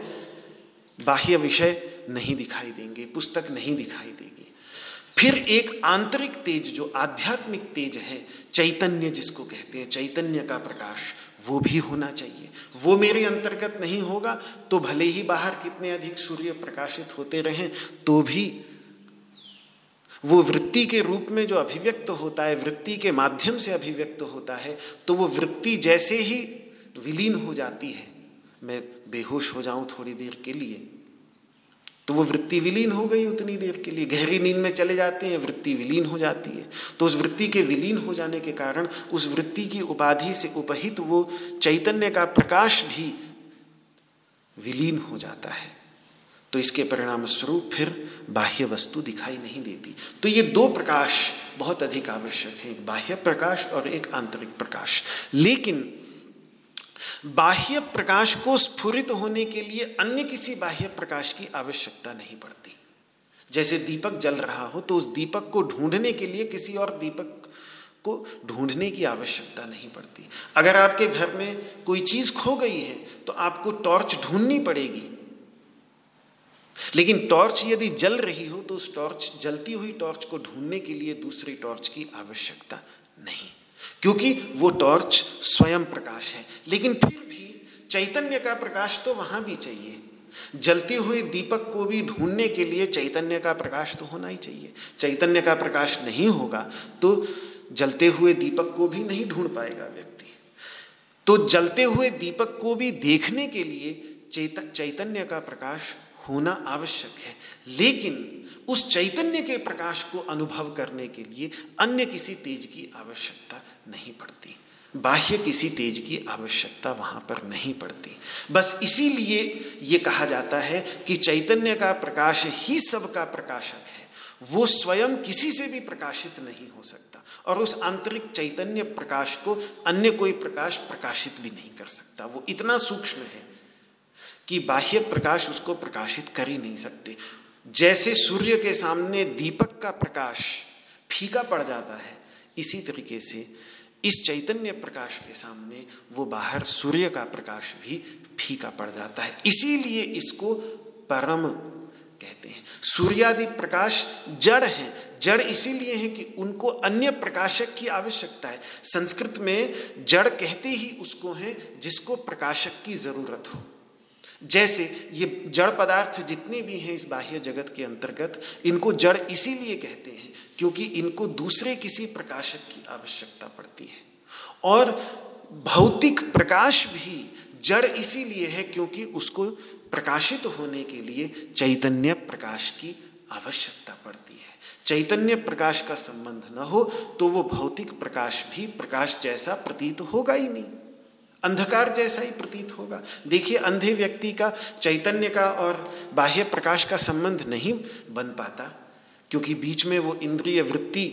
बाह्य विषय नहीं दिखाई देंगे, पुस्तक नहीं दिखाई देगी। फिर एक आंतरिक तेज, जो आध्यात्मिक तेज है, चैतन्य जिसको कहते हैं, चैतन्य का प्रकाश, वो भी होना चाहिए। वो मेरे अंतर्गत नहीं होगा तो भले ही बाहर कितने अधिक सूर्य प्रकाशित होते रहें तो भी वो वृत्ति के रूप में जो अभिव्यक्त होता है, वृत्ति के माध्यम से अभिव्यक्त होता है तो वो वृत्ति जैसे ही विलीन हो जाती है। मैं बेहोश हो जाऊँ थोड़ी देर के लिए। तो वो वृत्ति विलीन हो गई उतनी देर के लिए। गहरी नींद में चले जाते हैं, वृत्ति विलीन हो जाती है। तो उस वृत्ति के विलीन हो जाने के कारण उस वृत्ति की उपाधि से उपहित वो चैतन्य का प्रकाश भी विलीन हो जाता है। तो इसके परिणाम स्वरूप फिर बाह्य वस्तु दिखाई नहीं देती। तो ये दो प्रकाश बहुत अधिक आवश्यक है, एक बाह्य प्रकाश और एक आंतरिक प्रकाश। लेकिन बाह्य प्रकाश को स्फुरित होने के लिए अन्य किसी बाह्य प्रकाश की आवश्यकता नहीं पड़ती। जैसे दीपक जल रहा हो तो उस दीपक को ढूँढने के लिए किसी और दीपक को ढूँढने की आवश्यकता नहीं पड़ती। अगर आपके घर में कोई चीज़ खो गई है तो आपको टॉर्च ढूंढनी पड़ेगी। लेकिन टॉर्च यदि जल रही हो तो उस टॉर्च, जलती हुई टॉर्च को ढूँढने के लिए दूसरी टॉर्च की आवश्यकता नहीं। क्योंकि वो टॉर्च स्वयं प्रकाश है, लेकिन फिर भी चैतन्य का प्रकाश तो वहाँ भी चाहिए। जलते हुए दीपक को भी ढूँढने के लिए चैतन्य का प्रकाश तो होना ही चाहिए। चैतन्य का प्रकाश नहीं होगा तो जलते हुए दीपक को भी नहीं ढूंढ पाएगा व्यक्ति। तो जलते हुए दीपक को भी देखने के लिए चैतन्य का प्रकाश होना आवश्यक है। लेकिन उस चैतन्य के प्रकाश को अनुभव करने के लिए अन्य किसी तेज की आवश्यकता नहीं पड़ती। बाह्य किसी तेज की आवश्यकता वहाँ पर नहीं पड़ती। बस इसीलिए ये कहा जाता है कि चैतन्य का प्रकाश ही सबका प्रकाशक है। वो स्वयं किसी से भी प्रकाशित नहीं हो सकता और उस आंतरिक चैतन्य प्रकाश को अन्य कोई प्रकाश प्रकाशित भी नहीं कर सकता। वो इतना सूक्ष्म है कि बाह्य प्रकाश उसको प्रकाशित कर ही नहीं सकते। जैसे सूर्य के सामने दीपक का प्रकाश फीका पड़ जाता है, इसी तरीके से इस चैतन्य प्रकाश के सामने वो बाहर सूर्य का प्रकाश भी फीका पड़ जाता है। इसीलिए इसको परम कहते हैं। सूर्यादि प्रकाश जड़ हैं। जड़ इसीलिए है कि उनको अन्य प्रकाशक की आवश्यकता है। संस्कृत में जड़ कहते ही उसको है जिसको प्रकाशक की ज़रूरत हो। जैसे ये जड़ पदार्थ जितने भी हैं इस बाह्य जगत के अंतर्गत, इनको जड़ इसीलिए कहते हैं क्योंकि इनको दूसरे किसी प्रकाशक की आवश्यकता पड़ती है। और भौतिक प्रकाश भी जड़ इसीलिए है क्योंकि उसको प्रकाशित होने के लिए चैतन्य प्रकाश की आवश्यकता पड़ती है। चैतन्य प्रकाश का संबंध न हो तो वो भौतिक प्रकाश भी प्रकाश जैसा प्रतीत होगा ही नहीं। अंधकार जैसा ही प्रतीत होगा। देखिए, अंधे व्यक्ति का, चैतन्य का और बाह्य प्रकाश का संबंध नहीं बन पाता, क्योंकि बीच में वो इंद्रिय वृत्ति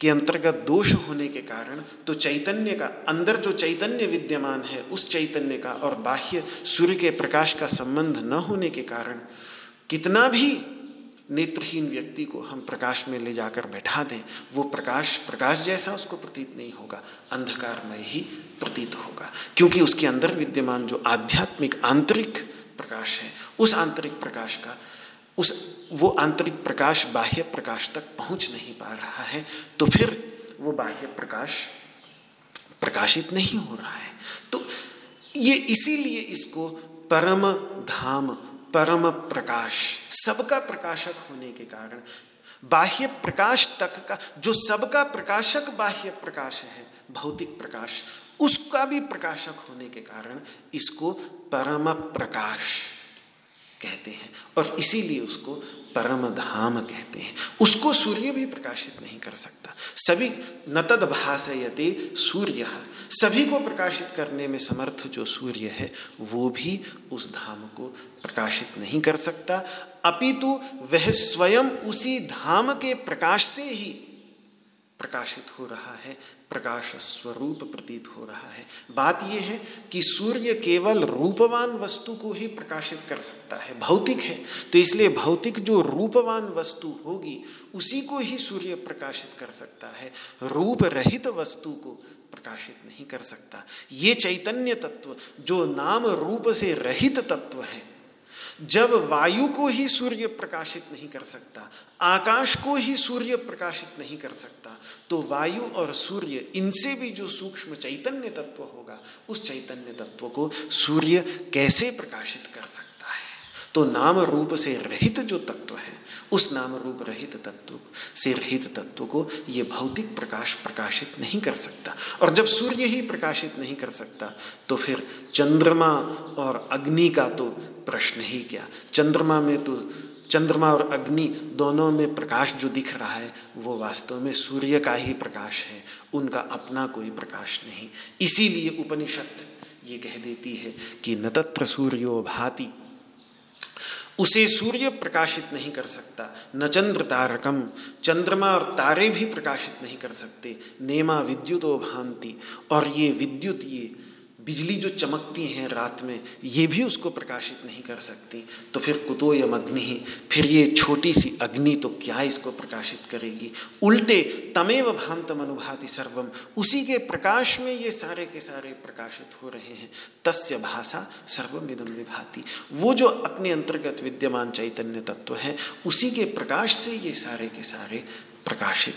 के अंतर्गत दोष होने के कारण तो चैतन्य का, अंदर जो चैतन्य विद्यमान है, उस चैतन्य का और बाह्य सूर्य के प्रकाश का संबंध न होने के कारण कितना भी नेत्रहीन व्यक्ति को हम प्रकाश में ले जाकर बैठा दें, वो प्रकाश प्रकाश जैसा उसको प्रतीत नहीं होगा, अंधकारमय ही प्रतीत होगा। क्योंकि उसके अंदर विद्यमान जो आध्यात्मिक, आंतरिक प्रकाश है, उस आंतरिक प्रकाश का, उस, वो आंतरिक प्रकाश बाह्य प्रकाश तक पहुँच नहीं पा रहा है तो फिर वो बाह्य प्रकाश प्रकाशित नहीं हो रहा है। तो ये इसीलिए इसको परम धाम परम प्रकाश, सबका प्रकाशक होने के कारण। बाह्य प्रकाश तक का, जो सबका प्रकाशक बाह्य प्रकाश है, भौतिक प्रकाश, उसका भी प्रकाशक होने के कारण इसको परम प्रकाश कहते हैं और इसीलिए उसको परम धाम कहते हैं। उसको सूर्य भी प्रकाशित नहीं कर सकता। सभी न तद भाषयते सूर्य। सभी को प्रकाशित करने में समर्थ जो सूर्य है, वो भी उस धाम को प्रकाशित नहीं कर सकता। अपितु वह स्वयं उसी धाम के प्रकाश से ही प्रकाशित हो रहा है, प्रकाश स्वरूप प्रतीत हो रहा है। बात यह है कि सूर्य केवल रूपवान वस्तु को ही प्रकाशित कर सकता है, भौतिक है। तो इसलिए भौतिक जो रूपवान वस्तु होगी, उसी को ही सूर्य प्रकाशित कर सकता है रूप रहित वस्तु को प्रकाशित नहीं कर सकता। ये चैतन्य तत्व, जो नाम रूप से रहित तत्व है जब वायु को ही सूर्य प्रकाशित नहीं कर सकता, आकाश को ही सूर्य प्रकाशित नहीं कर सकता तो वायु और सूर्य, इनसे भी जो सूक्ष्म चैतन्य तत्व होगा, उस चैतन्य तत्व को सूर्य कैसे प्रकाशित कर सकता है? तो नाम रूप से रहित जो तत्व है, उस नाम रूप रहित तत्व से रहित तत्व को ये भौतिक प्रकाश प्रकाशित नहीं कर सकता। और जब सूर्य ही प्रकाशित नहीं कर सकता तो फिर चंद्रमा और अग्नि का तो प्रश्न ही क्या? चंद्रमा में तो चंद्रमा और अग्नि दोनों में प्रकाश जो दिख रहा है, वो वास्तव में सूर्य का ही प्रकाश है। उनका अपना कोई प्रकाश नहीं। इसीलिए उपनिषद ये कह देती है कि न तत्र सूर्यो भाति। उसे सूर्य प्रकाशित नहीं कर सकता, न चंद्र तारकम। चंद्रमा और तारे भी प्रकाशित नहीं कर सकते। नेमा विद्युतो भांति और ये विद्युत ये बिजली जो चमकती हैं रात में, ये भी उसको प्रकाशित नहीं कर सकती। तो फिर कुतो यम अग्नि फिर ये छोटी सी अग्नि तो क्या इसको प्रकाशित करेगी? उल्टे तमेव भांतम अनुभाति सर्वम, उसी के प्रकाश में ये सारे के सारे प्रकाशित हो रहे हैं। तस्य भाषा सर्वम इदम विभाति। वो जो अपने अंतर्गत विद्यमान चैतन्य तत्व है, उसी के प्रकाश से ये सारे के सारे प्रकाशित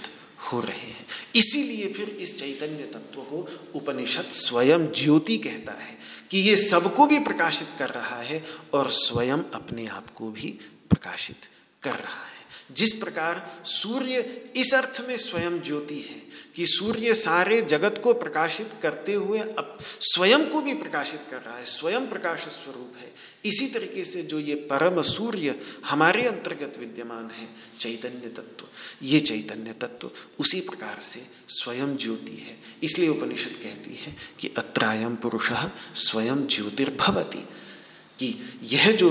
हो रहे हैं। इसीलिए फिर इस चैतन्य तत्व को उपनिषद स्वयं ज्योति कहता है कि ये सबको भी प्रकाशित कर रहा है और स्वयं अपने आप को भी प्रकाशित कर रहा है। जिस प्रकार सूर्य इस अर्थ में स्वयं ज्योति है कि सूर्य सारे जगत को प्रकाशित करते हुए अब स्वयं को भी प्रकाशित कर रहा है, स्वयं प्रकाश स्वरूप है। इसी तरीके से जो ये परम सूर्य हमारे अंतर्गत विद्यमान है, चैतन्य तत्व, ये चैतन्य तत्व उसी प्रकार से स्वयं ज्योति है। इसलिए उपनिषद कहती है कि अत्रायम पुरुष स्वयं ज्योतिर्भवती, कि यह जो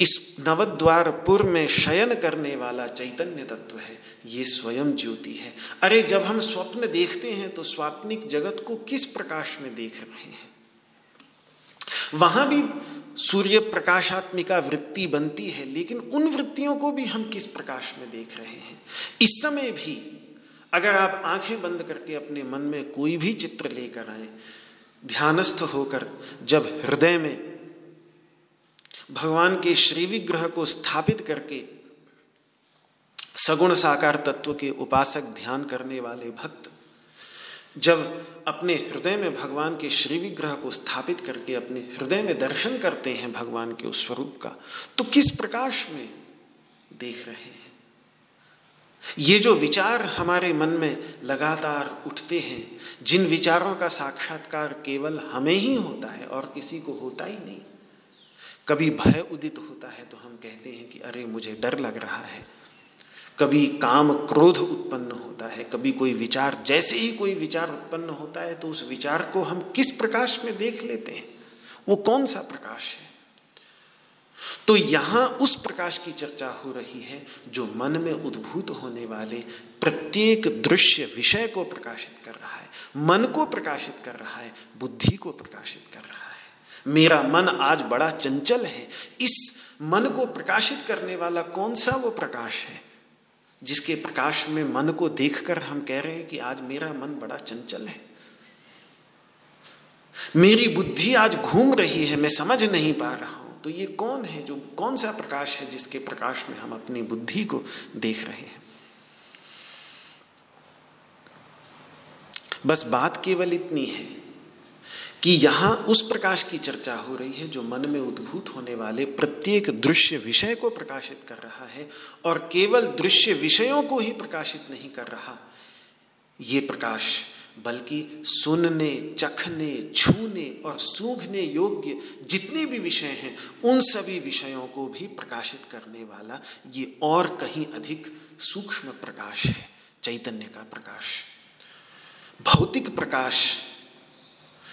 इस नवद्वारपुर में शयन करने वाला चैतन्य तत्व है, ये स्वयं ज्योति है। अरे, जब हम स्वप्न देखते हैं तो स्वाप्निक जगत को किस प्रकाश में देख रहे हैं? वहाँ भी सूर्य प्रकाशात्मिका वृत्ति बनती है, लेकिन उन वृत्तियों को भी हम किस प्रकाश में देख रहे हैं? इस समय भी, अगर आप आँखें बंद करके अपने मन में कोई भी चित्र लेकर आए, ध्यानस्थ होकर, जब हृदय में भगवान के श्री विग्रह को स्थापित करके सगुण साकार तत्व के उपासक ध्यान करने वाले भक्त जब अपने हृदय में भगवान के श्री विग्रह को स्थापित करके अपने हृदय में दर्शन करते हैं भगवान के उस स्वरूप का तो किस प्रकाश में देख रहे हैं? ये जो विचार हमारे मन में लगातार उठते हैं, जिन विचारों का साक्षात्कार केवल हमें ही होता है और किसी को होता ही नहीं कभी भय उदित होता है तो हम कहते हैं कि अरे, मुझे डर लग रहा है। कभी काम क्रोध उत्पन्न होता है, कभी कोई विचार, जैसे ही कोई विचार उत्पन्न होता है तो उस विचार को हम किस प्रकाश में देख लेते हैं? वो कौन सा प्रकाश है? तो यहाँ उस प्रकाश की चर्चा हो रही है जो मन में उद्भूत होने वाले प्रत्येक दृश्य विषय को प्रकाशित कर रहा है, मन को प्रकाशित कर रहा है, बुद्धि को प्रकाशित कर रहा है। मेरा मन आज बड़ा चंचल है। इस मन को प्रकाशित करने वाला कौन सा वो प्रकाश है? जिसके प्रकाश में मन को देखकर हम कह रहे हैं कि आज मेरा मन बड़ा चंचल है। मेरी बुद्धि आज घूम रही है, मैं समझ नहीं पा रहा हूँ। तो ये कौन है जो, कौन सा प्रकाश है जिसके प्रकाश में हम अपनी बुद्धि को देख रहे हैं? बस बात केवल इतनी है। कि यहाँ उस प्रकाश की चर्चा हो रही है जो मन में उद्भूत होने वाले प्रत्येक दृश्य विषय को प्रकाशित कर रहा है और केवल दृश्य विषयों को ही प्रकाशित नहीं कर रहा। ये प्रकाश बल्कि सुनने, चखने, छूने और सूंघने योग्य जितने भी विषय हैं, उन सभी विषयों को भी प्रकाशित करने वाला ये और कहीं अधिक सूक्ष्म प्रकाश है, चैतन्य का प्रकाश। भौतिक प्रकाश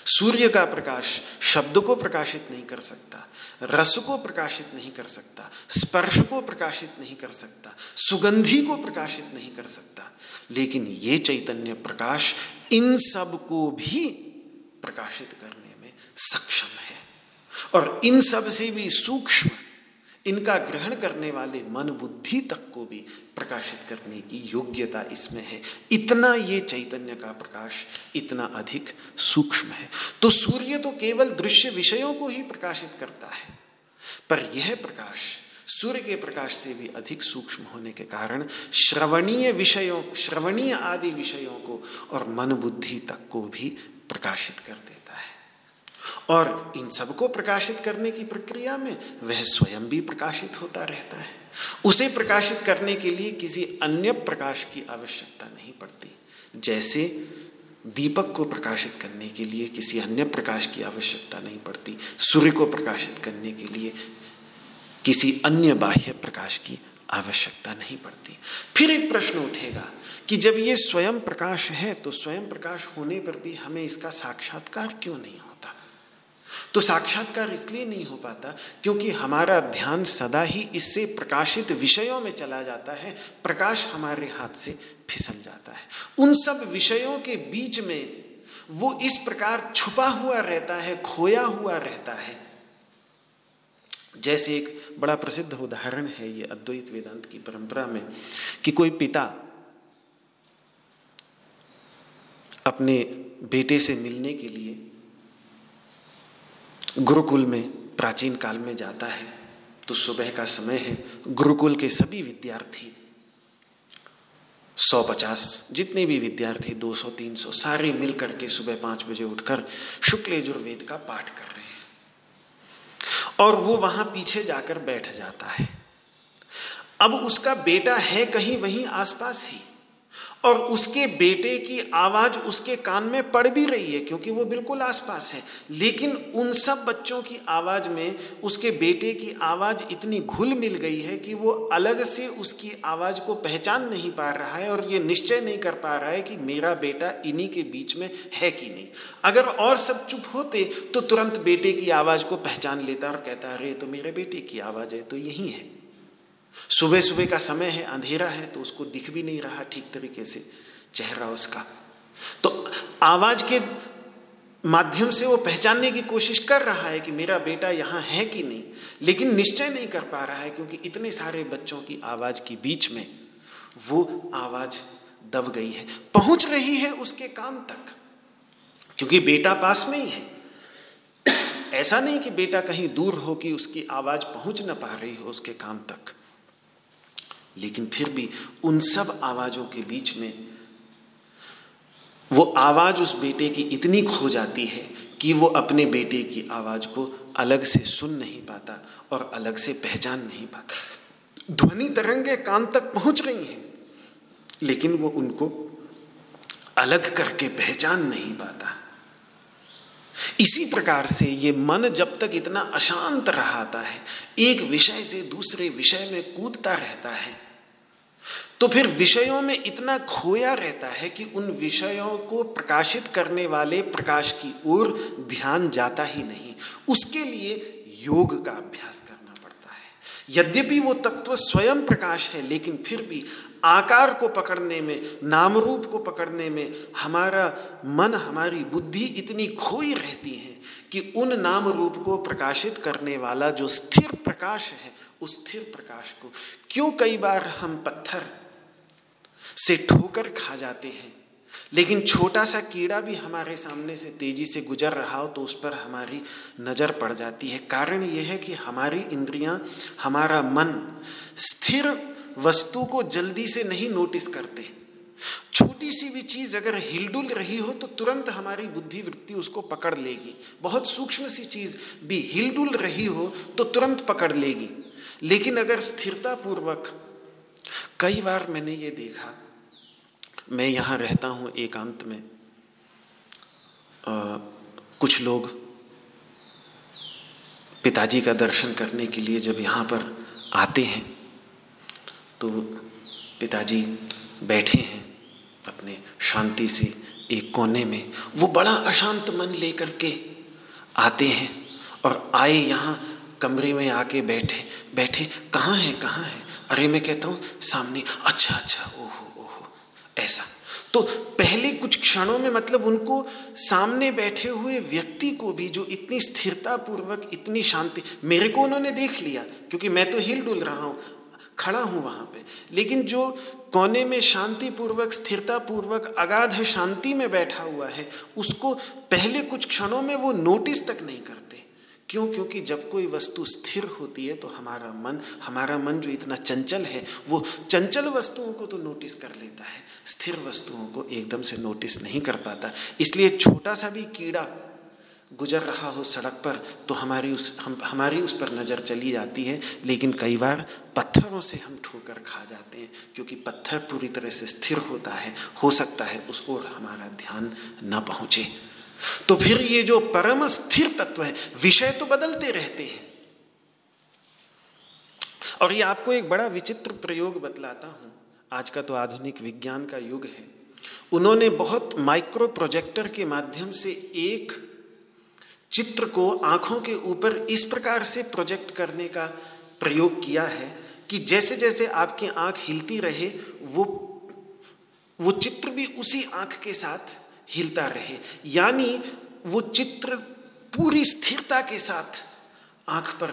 सूर्य का प्रकाश शब्द को प्रकाशित नहीं कर सकता, रस को प्रकाशित नहीं कर सकता, स्पर्श को प्रकाशित नहीं कर सकता, सुगंधी को प्रकाशित नहीं कर सकता। लेकिन ये चैतन्य प्रकाश इन सबको भी प्रकाशित करने में सक्षम है। और इन सबसे भी सूक्ष्म इनका ग्रहण करने वाले मन बुद्धि तक को भी प्रकाशित करने की योग्यता इसमें है। इतना ये चैतन्य का प्रकाश, इतना अधिक सूक्ष्म है। तो सूर्य तो केवल दृश्य विषयों को ही प्रकाशित करता है, पर यह प्रकाश सूर्य के प्रकाश से भी अधिक सूक्ष्म होने के कारण श्रवणीय विषयों, श्रवणीय आदि विषयों को और मन बुद्धि तक को भी प्रकाशित कर देता और इन सबको प्रकाशित करने की प्रक्रिया में वह स्वयं भी प्रकाशित होता रहता है। उसे प्रकाशित करने के लिए किसी अन्य प्रकाश की आवश्यकता नहीं पड़ती। जैसे दीपक को प्रकाशित करने के लिए किसी अन्य प्रकाश की आवश्यकता नहीं पड़ती। सूर्य को प्रकाशित करने के लिए किसी अन्य बाह्य प्रकाश की आवश्यकता नहीं पड़ती। फिर एक प्रश्न उठेगा कि जब ये स्वयं प्रकाश है तो स्वयं प्रकाश होने पर भी हमें इसका साक्षात्कार क्यों नहीं तो साक्षात्कार इसलिए नहीं हो पाता क्योंकि हमारा ध्यान सदा ही इससे प्रकाशित विषयों में चला जाता है, प्रकाश हमारे हाथ से फिसल जाता है। उन सब विषयों के बीच में वो इस प्रकार छुपा हुआ रहता है, खोया हुआ रहता है। जैसे एक बड़ा प्रसिद्ध उदाहरण है ये अद्वैत वेदांत की परंपरा में कि कोई पिता अपने बेटे से मिलने के लिए गुरुकुल में, प्राचीन काल में जाता है। तो सुबह का समय है। गुरुकुल के सभी विद्यार्थी, सौ पचास जितने भी विद्यार्थी, दो सौ, तीन सौ, सारे मिलकर के सुबह पाँच बजे उठकर शुक्ल यजुर्वेद का पाठ कर रहे हैं। और वो वहाँ पीछे जाकर बैठ जाता है। अब उसका बेटा है कहीं वहीं आसपास ही। और उसके बेटे की आवाज़ उसके कान में पड़ भी रही है, क्योंकि वो बिल्कुल आसपास है। लेकिन उन सब बच्चों की आवाज़ में उसके बेटे की आवाज़ इतनी घुल मिल गई है कि वो अलग से उसकी आवाज़ को पहचान नहीं पा रहा है और ये निश्चय नहीं कर पा रहा है कि मेरा बेटा इन्हीं के बीच में है कि नहीं। अगर और सब चुप होते तो तुरंत बेटे की आवाज़ को पहचान लेता और कहता, अरे तो मेरे बेटे की आवाज़ है तो यही है। सुबह सुबह का समय है, अंधेरा है तो उसको दिख भी नहीं रहा ठीक तरीके से चेहरा उसका। तो आवाज़ के माध्यम से वो पहचानने की कोशिश कर रहा है कि मेरा बेटा यहाँ है कि नहीं, लेकिन निश्चय नहीं कर पा रहा है क्योंकि इतने सारे बच्चों की आवाज़ के बीच में वो आवाज़ दब गई है। पहुँच रही है उसके कान तक, क्योंकि बेटा पास में ही है। ऐसा नहीं कि बेटा कहीं दूर हो कि उसकी आवाज़ पहुँच ना पा रही हो उसके कान तक। लेकिन फिर भी उन सब आवाज़ों के बीच में वो आवाज़ उस बेटे की इतनी खो जाती है कि वो अपने बेटे की आवाज़ को अलग से सुन नहीं पाता और अलग से पहचान नहीं पाता। ध्वनि तरंगे कान तक पहुँच रही हैं, लेकिन वो उनको अलग करके पहचान नहीं पाता। इसी प्रकार से ये मन जब तक इतना अशांत रहता है, एक विषय से दूसरे विषय में कूदता रहता है तो फिर विषयों में इतना खोया रहता है कि उन विषयों को प्रकाशित करने वाले प्रकाश की ओर ध्यान जाता ही नहीं। उसके लिए योग का अभ्यास करना पड़ता है। यद्यपि वो तत्व स्वयं प्रकाश है, लेकिन फिर भी आकार को पकड़ने में नाम रूप को पकड़ने में हमारा मन, हमारी बुद्धि इतनी खोई रहती है कि उन नाम रूप को प्रकाशित करने वाला जो स्थिर प्रकाश है, उस स्थिर प्रकाश को क्यों कई बार हम पत्थर से ठोकर खा जाते हैं। लेकिन छोटा सा कीड़ा भी हमारे सामने से तेज़ी से गुजर रहा हो तो उस पर हमारी नज़र पड़ जाती है। कारण यह है कि हमारी इंद्रियाँ, हमारा मन स्थिर वस्तु को जल्दी से नहीं नोटिस करते। छोटी सी भी चीज़ अगर हिलडुल रही हो तो तुरंत हमारी बुद्धि वृत्ति उसको पकड़ लेगी। बहुत सूक्ष्म सी चीज़ भी हिलडुल रही हो तो तुरंत पकड़ लेगी। लेकिन अगर स्थिरता पूर्वक कई बार मैंने ये देखा मैं यहाँ रहता हूँ एकांत में। आ, कुछ लोग पिताजी का दर्शन करने के लिए जब यहाँ पर आते हैं तो पिताजी बैठे हैं अपने शांति से एक कोने में। वो बड़ा अशांत मन लेकर के आते हैं और आए यहाँ कमरे में आके बैठे बैठे कहाँ हैं कहाँ हैं? अरे मैं कहता हूँ सामने। अच्छा अच्छा। ऐसा। तो पहले कुछ क्षणों में मतलब उनको सामने बैठे हुए व्यक्ति को भी जो इतनी स्थिरता पूर्वक इतनी शांति, मेरे को उन्होंने देख लिया, क्योंकि मैं तो हिल डुल रहा हूँ, खड़ा हूँ वहाँ पे। लेकिन जो कोने में शांति पूर्वक स्थिरता पूर्वक अगाध शांति में बैठा हुआ है, उसको पहले कुछ क्षणों में वो नोटिस तक नहीं करते। क्यों? क्योंकि जब कोई वस्तु स्थिर होती है तो हमारा मन हमारा मन जो इतना चंचल है, वो चंचल वस्तुओं को तो नोटिस कर लेता है। स्थिर वस्तुओं को एकदम से नोटिस नहीं कर पाता। इसलिए छोटा सा भी कीड़ा गुजर रहा हो सड़क पर तो हमारी उस, हम, हमारी उस पर नज़र चली जाती है। लेकिन कई बार पत्थरों से हम ठोकर खा जाते हैं, क्योंकि पत्थर पूरी तरह से स्थिर होता है, हो सकता है उस ओर हमारा ध्यान न पहुँचे। तो फिर ये जो परम स्थिर तत्व है, विषय तो बदलते रहते हैं। और ये आपको एक बड़ा विचित्र प्रयोग बतलाता हूँ। आज का तो आधुनिक विज्ञान का युग है। उन्होंने बहुत माइक्रो प्रोजेक्टर के माध्यम से एक चित्र को आँखों के ऊपर इस प्रकार से प्रोजेक्ट करने का प्रयोग किया है कि जैसे जैसे आपकी आँख हिलती रहे, वो वो चित्र भी उसी आँख के साथ हिलता रहे। यानी वो चित्र पूरी स्थिरता के साथ आँख पर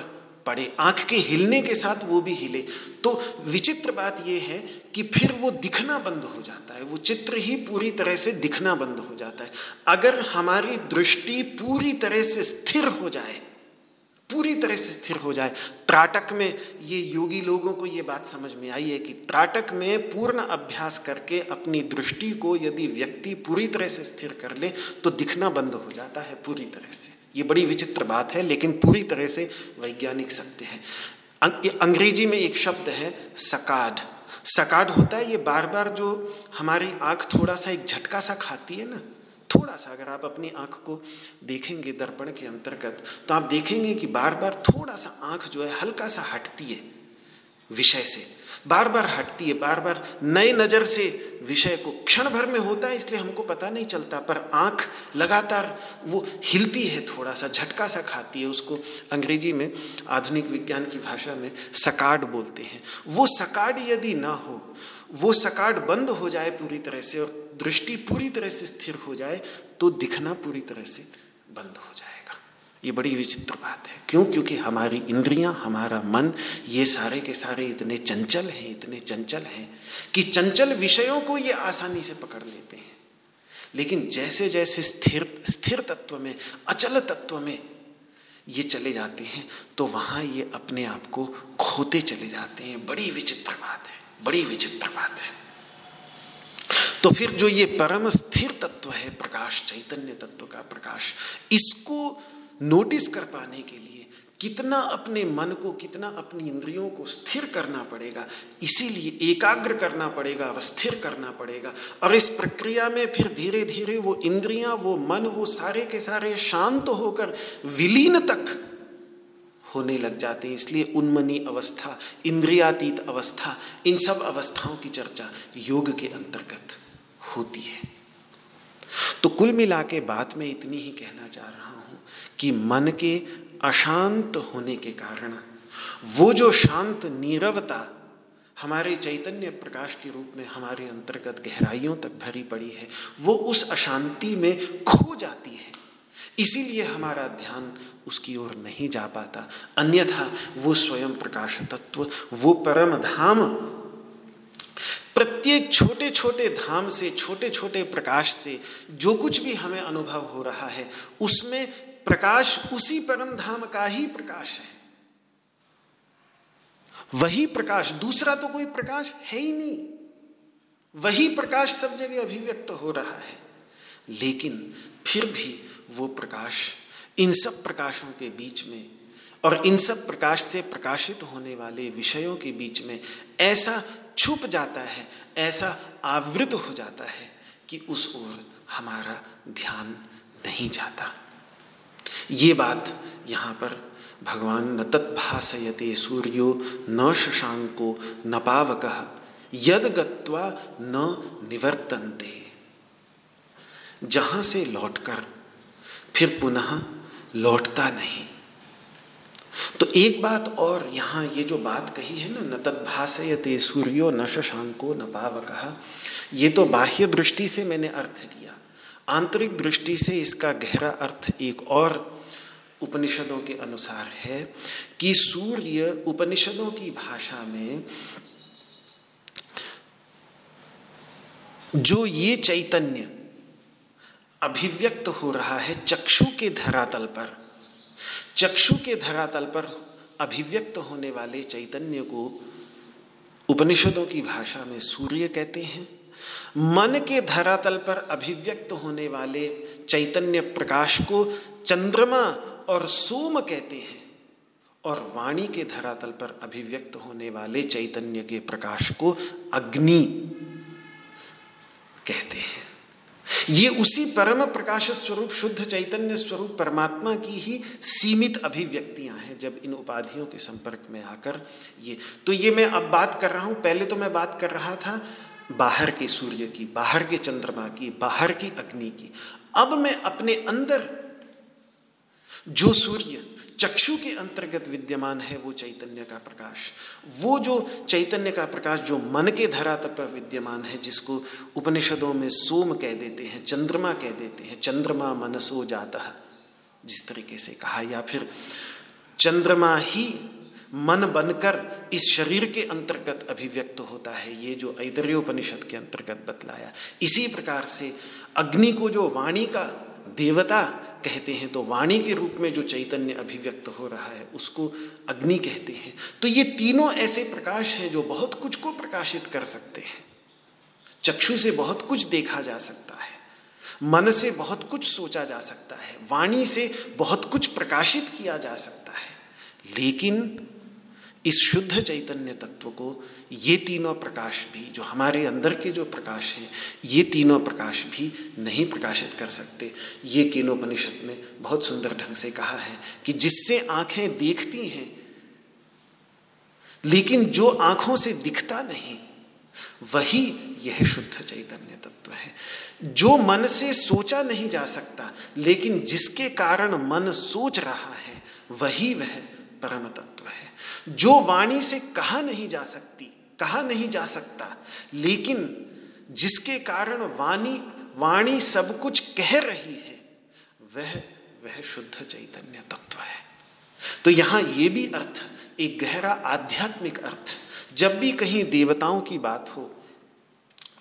पड़े। आँख के हिलने के साथ वो भी हिले। तो विचित्र बात यह है कि फिर वो दिखना बंद हो जाता है। वो चित्र ही पूरी तरह से दिखना बंद हो जाता है। अगर हमारी दृष्टि पूरी तरह से स्थिर हो जाए पूरी तरह से स्थिर हो जाए। त्राटक में ये योगी लोगों को ये बात समझ में आई है कि त्राटक में पूर्ण अभ्यास करके अपनी दृष्टि को यदि व्यक्ति पूरी तरह से स्थिर कर ले तो दिखना बंद हो जाता है पूरी तरह से। ये बड़ी विचित्र बात है लेकिन पूरी तरह से वैज्ञानिक सत्य है। अं-, अंग्रेज़ी में एक शब्द है सकाड। सकाड होता है ये बार बार जो हमारी आँख थोड़ा सा एक झटका सा खाती है ना थोड़ा सा अगर आप अपनी आँख को देखेंगे दर्पण के अंतर्गत तो आप देखेंगे कि बार बार थोड़ा सा आँख जो है हल्का सा हटती है विषय से। बार बार हटती है बार बार नए नज़र से विषय को क्षण भर में होता है, इसलिए हमको पता नहीं चलता, पर आँख लगातार वो हिलती है थोड़ा सा, झटका सा खाती है उसको। अंग्रेज़ी में, आधुनिक विज्ञान की भाषा में सकाड बोलते हैं। वो सकाड यदि ना हो, वो सकाड बंद हो जाए पूरी तरह से और दृष्टि पूरी तरह से स्थिर हो जाए तो दिखना पूरी तरह से बंद हो जाएगा। ये बड़ी विचित्र बात है। क्यों? क्योंकि हमारी इंद्रियाँ, हमारा मन, ये सारे के सारे इतने चंचल हैं, इतने चंचल हैं कि चंचल विषयों को ये आसानी से पकड़ लेते हैं। लेकिन जैसे जैसे स्थिर स्थिर तत्व में, अचल तत्व में ये चले जाते हैं तो वहाँ ये अपने आप को खोते चले जाते हैं। बड़ी विचित्र बात है, बड़ी विचित्र बात है। तो फिर जो ये परम स्थिर तत्व है, प्रकाश, चैतन्य तत्व का प्रकाश, इसको नोटिस कर पाने के लिए कितना अपने मन को, कितना अपनी इंद्रियों को स्थिर करना पड़ेगा, इसीलिए एकाग्र करना पड़ेगा और स्थिर करना पड़ेगा। और इस प्रक्रिया में फिर धीरे धीरे वो इंद्रियाँ, वो मन, वो सारे के सारे शांत होकर विलीन तक होने लग जाते हैं। इसलिए उन्मनी अवस्था, इंद्रियातीत अवस्था, इन सब अवस्थाओं की चर्चा योग के अंतर्गत। होती है। तो कुल मिला के बात में इतनी ही कहना चाह रहा हूँ कि मन के अशांत होने के कारण, वो जो शांत नीरवता हमारे चैतन्य प्रकाश के रूप में हमारे अंतर्गत गहराइयों तक भरी पड़ी है, वो उस अशांति में खो जाती है। इसीलिए हमारा ध्यान उसकी ओर नहीं जा पाता। अन्यथा वो स्वयं प्रकाश तत्व, वो परम धाम प्रत्येक छोटे छोटे धाम से छोटे छोटे प्रकाश से जो कुछ भी हमें अनुभव हो रहा है, उसमें प्रकाश उसी परम धाम का ही प्रकाश है। वही प्रकाश, दूसरा तो कोई प्रकाश है ही नहीं। वही प्रकाश सब जगह अभिव्यक्त हो रहा है। लेकिन फिर भी वो प्रकाश इन सब प्रकाशों के बीच में और इन सब प्रकाश से प्रकाशित होने वाले विषयों के बीच में ऐसा छुप जाता है, ऐसा आवृत हो जाता है कि उस ओर हमारा ध्यान नहीं जाता। ये बात यहाँ पर भगवान न तत्भाषयते सूर्यो न शशांको न पावक यद गत्वा न निवर्तन्ते। जहाँ से लौटकर फिर पुनः लौटता नहीं। एक बात और यहाँ ये जो बात कही है ना, न तत्भाषयते सूर्यो न शशांको न पावक, ये तो बाह्य दृष्टि से मैंने अर्थ किया। आंतरिक दृष्टि से इसका गहरा अर्थ एक और उपनिषदों के अनुसार है कि सूर्य उपनिषदों की भाषा में जो ये चैतन्य अभिव्यक्त हो रहा है चक्षु के धरातल पर चक्षु के धरातल पर अभिव्यक्त होने वाले चैतन्य को उपनिषदों की भाषा में सूर्य कहते हैं। मन के धरातल पर अभिव्यक्त होने वाले चैतन्य प्रकाश को चंद्रमा और सोम कहते हैं और वाणी के धरातल पर अभिव्यक्त होने वाले चैतन्य के प्रकाश को अग्नि कहते हैं। ये उसी परम प्रकाश स्वरूप, शुद्ध चैतन्य स्वरूप परमात्मा की ही सीमित अभिव्यक्तियाँ हैं जब इन उपाधियों के संपर्क में आकर ये। तो ये मैं अब बात कर रहा हूँ। पहले तो मैं बात कर रहा था बाहर के सूर्य की, बाहर के चंद्रमा की, बाहर की अग्नि की। अब मैं अपने अंदर जो सूर्य चक्षु के अंतर्गत विद्यमान है वो चैतन्य का प्रकाश। वो जो चैतन्य का प्रकाश, जो मन के धरातल पर विद्यमान है, जिसको उपनिषदों में सोम कह देते हैं, चंद्रमा कह देते हैं, चंद्रमा मनसो जाता है, जिस तरीके से कहा, या फिर चंद्रमा ही मन बनकर इस शरीर के अंतर्गत अभिव्यक्त होता है, ये जो ऐतरेपनिषद के अंतर्गत बतलाया। इसी प्रकार से अग्नि को जो वाणी का देवता कहते हैं तो वाणी के रूप में जो चैतन्य अभिव्यक्त हो रहा है, उसको अग्नि कहते हैं। तो ये तीनों ऐसे प्रकाश हैं जो बहुत कुछ को प्रकाशित कर सकते हैं। चक्षु से बहुत कुछ देखा जा सकता है, मन से बहुत कुछ सोचा जा सकता है, वाणी से बहुत कुछ प्रकाशित किया जा सकता है। लेकिन इस शुद्ध चैतन्य तत्व को, ये तीनों प्रकाश भी, जो हमारे अंदर के जो प्रकाश हैं, ये तीनों प्रकाश भी नहीं प्रकाशित कर सकते। ये केनोपनिषद में बहुत सुंदर ढंग से कहा है कि जिससे आँखें देखती हैं, लेकिन जो आँखों से दिखता नहीं, वही यह शुद्ध चैतन्य तत्व है। जो मन से सोचा नहीं जा सकता, लेकिन जिसके कारण मन सोच रहा है, वही वह परम तत्व जो वाणी से कहा नहीं जा सकती, कहा नहीं जा सकता, लेकिन जिसके कारण वाणी वाणी सब कुछ कह रही है, वह वह शुद्ध चैतन्य तत्व है। तो यहाँ यह भी अर्थ, एक गहरा आध्यात्मिक अर्थ, जब भी कहीं देवताओं की बात हो,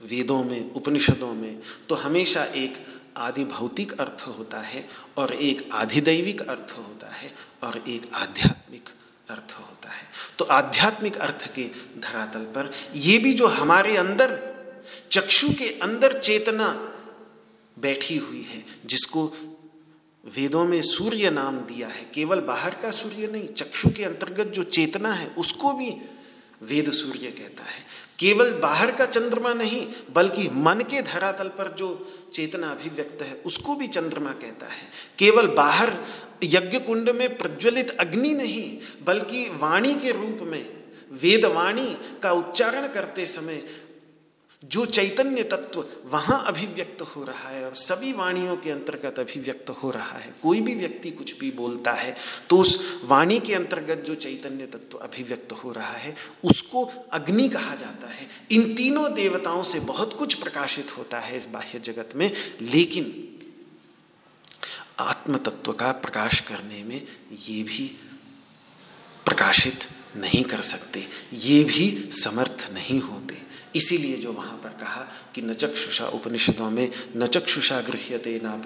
वेदों में, उपनिषदों में तो हमेशा एक आदि भौतिक अर्थ होता है और एक आधिदैविक अर्थ होता है और एक आध्यात्मिक अर्थ होता है। तो आध्यात्मिक अर्थ के धरातल पर ये भी जो हमारे अंदर, चक्षु के अंदर चेतना बैठी हुई है, जिसको वेदों में सूर्य नाम दिया है, केवल बाहर का सूर्य नहीं, चक्षु के अंतर्गत जो चेतना है, उसको भी वेद सूर्य कहता है। केवल बाहर का चंद्रमा नहीं, बल्कि मन के धरातल पर जो चेतना अभिव्यक्त है, उसको भी चंद्रमा कहता है। केवल बाहर यज्ञ कुंड में प्रज्वलित अग्नि नहीं, बल्कि वाणी के रूप में, वेदवाणी का उच्चारण करते समय जो चैतन्य तत्व वहाँ अभिव्यक्त हो रहा है और सभी वाणियों के अंतर्गत अभिव्यक्त हो रहा है, कोई भी व्यक्ति कुछ भी बोलता है तो उस वाणी के अंतर्गत जो चैतन्य तत्व अभिव्यक्त हो रहा है, उसको अग्नि कहा जाता है। इन तीनों देवताओं से बहुत कुछ प्रकाशित होता है इस बाह्य जगत में, लेकिन आत्म तत्व का प्रकाश करने में ये भी प्रकाशित नहीं कर सकते, ये भी समर्थ नहीं होते। इसीलिए जो वहाँ पर कहा कि न चक्षुषा उपनिषदों में न चक्षुषा गृह्यते ना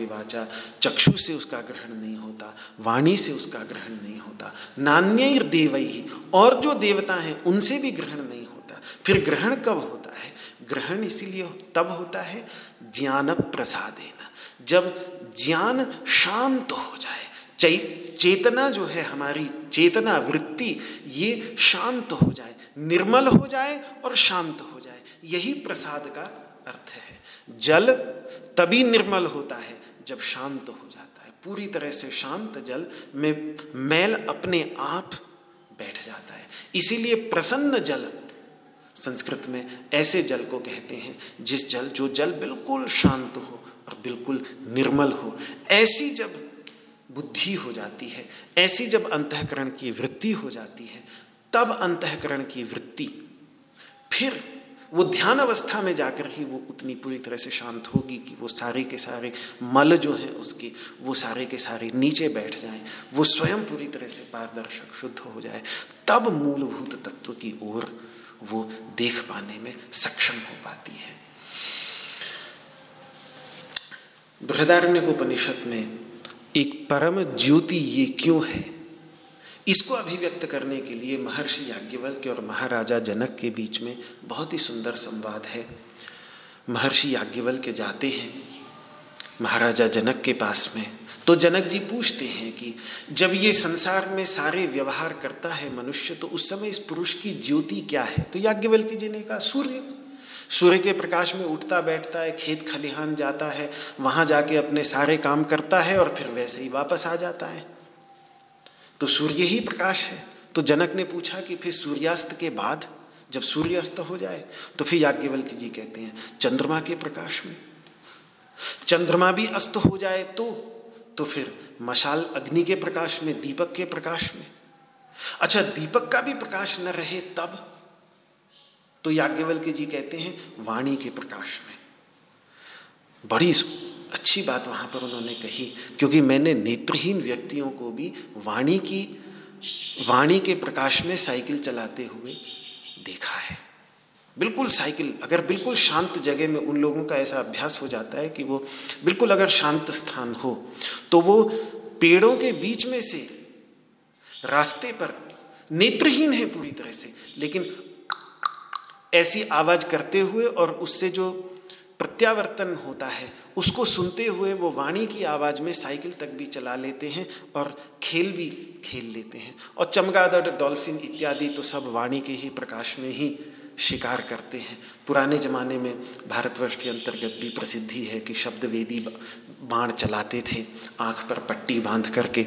चक्षु से उसका ग्रहण नहीं होता, वाणी से उसका ग्रहण नहीं होता नान्य देव ही और जो देवता हैं उनसे भी ग्रहण नहीं होता। फिर ग्रहण कब होता है? ग्रहण इसीलिए तब होता है ज्ञान प्रसादेन जब ज्ञान शांत हो जाए। चेतना जो है हमारी, चेतना वृत्ति, ये शांत हो जाए। निर्मल हो जाए और शांत हो जाए। यही प्रसाद का अर्थ है। जल तभी निर्मल होता है जब शांत हो जाता है। पूरी तरह से शांत जल में मैल अपने आप बैठ जाता है। इसीलिए प्रसन्न जल संस्कृत में ऐसे जल को कहते हैं, जिस जल, जो जल बिल्कुल शांत हो और बिल्कुल निर्मल हो। ऐसी जब बुद्धि हो जाती है, ऐसी जब अंतकरण की वृत्ति हो जाती है, तब अंतकरण की वृत्ति, फिर वो ध्यान अवस्था में जाकर ही वो उतनी पूरी तरह से शांत होगी कि वो सारे के सारे मल जो हैं उसके, वो सारे के सारे नीचे बैठ जाएँ, वो स्वयं पूरी तरह से पारदर्शक शुद्ध हो जाए, तब मूलभूत तत्व की ओर वो देख पाने में सक्षम हो पाती है। बृहदारण्य उपनिषद में एक परम ज्योति ये क्यों है? इसको अभिव्यक्त करने के लिए महर्षि याज्ञवल्क्य और महाराजा जनक के बीच में बहुत ही सुंदर संवाद है। महर्षि याज्ञवल्क्य जाते हैं महाराजा जनक के पास में। तो जनक जी पूछते हैं कि जब ये संसार में सारे व्यवहार करता है मनुष्य तो उस समय इस पुरुष की ज्योति क्या है? तो याज्ञवल्क्य जी ने कहा, सूर्य सूर्य के प्रकाश में उठता बैठता है, खेत खलिहान जाता है, वहाँ जाके अपने सारे काम करता है और फिर वैसे ही वापस आ जाता है। तो सूर्य ही प्रकाश है। तो जनक ने पूछा कि फिर सूर्यास्त के बाद जब सूर्यास्त हो जाए तो फिर याज्ञवल्क जी कहते हैं, चंद्रमा के प्रकाश में। चंद्रमा भी अस्त हो जाए तो तो फिर मशाल अग्नि के प्रकाश में, दीपक के प्रकाश में। अच्छा दीपक का भी प्रकाश न रहे तब तो याज्ञवल्क्य जी कहते हैं, वाणी के प्रकाश में। बड़ी अच्छी बात वहाँ पर उन्होंने कही, क्योंकि मैंने नेत्रहीन व्यक्तियों को भी वाणी की, वाणी के प्रकाश में साइकिल चलाते हुए देखा है। बिल्कुल साइकिल, अगर बिल्कुल शांत जगह में उन लोगों का ऐसा अभ्यास हो जाता है कि वो बिल्कुल अगर शांत स्थान हो तो वो पेड़ों के बीच में से रास्ते पर नेत्रहीन है पूरी तरह से, लेकिन ऐसी आवाज़ करते हुए और उससे जो प्रत्यावर्तन होता है, उसको सुनते हुए वो वाणी की आवाज़ में साइकिल तक भी चला लेते हैं और खेल भी खेल लेते हैं। और चमगादड़, डॉल्फिन इत्यादि तो सब वाणी के ही प्रकाश में ही शिकार करते हैं। पुराने ज़माने में भारतवर्ष के अंतर्गत भी प्रसिद्धि है कि शब्द वेदी बाण चलाते थे, आँख पर पट्टी बाँध करके।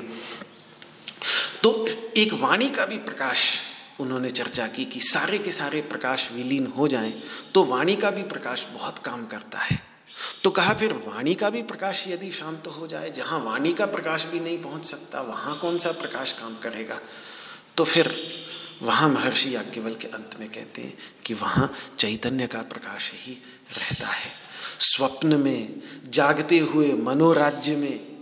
तो एक वाणी का भी प्रकाश उन्होंने चर्चा की कि सारे के सारे प्रकाश विलीन हो जाएँ तो वाणी का भी प्रकाश बहुत काम करता है। तो कहा फिर, वाणी का भी प्रकाश यदि शांत तो हो जाए, जहाँ वाणी का प्रकाश भी नहीं पहुँच सकता, वहाँ कौन सा प्रकाश काम करेगा? तो फिर वहाँ महर्षि याज्ञवल के अंत में कहते हैं कि वहाँ चैतन्य का प्रकाश ही रहता है। स्वप्न में, जागते हुए, मनोराज्य में,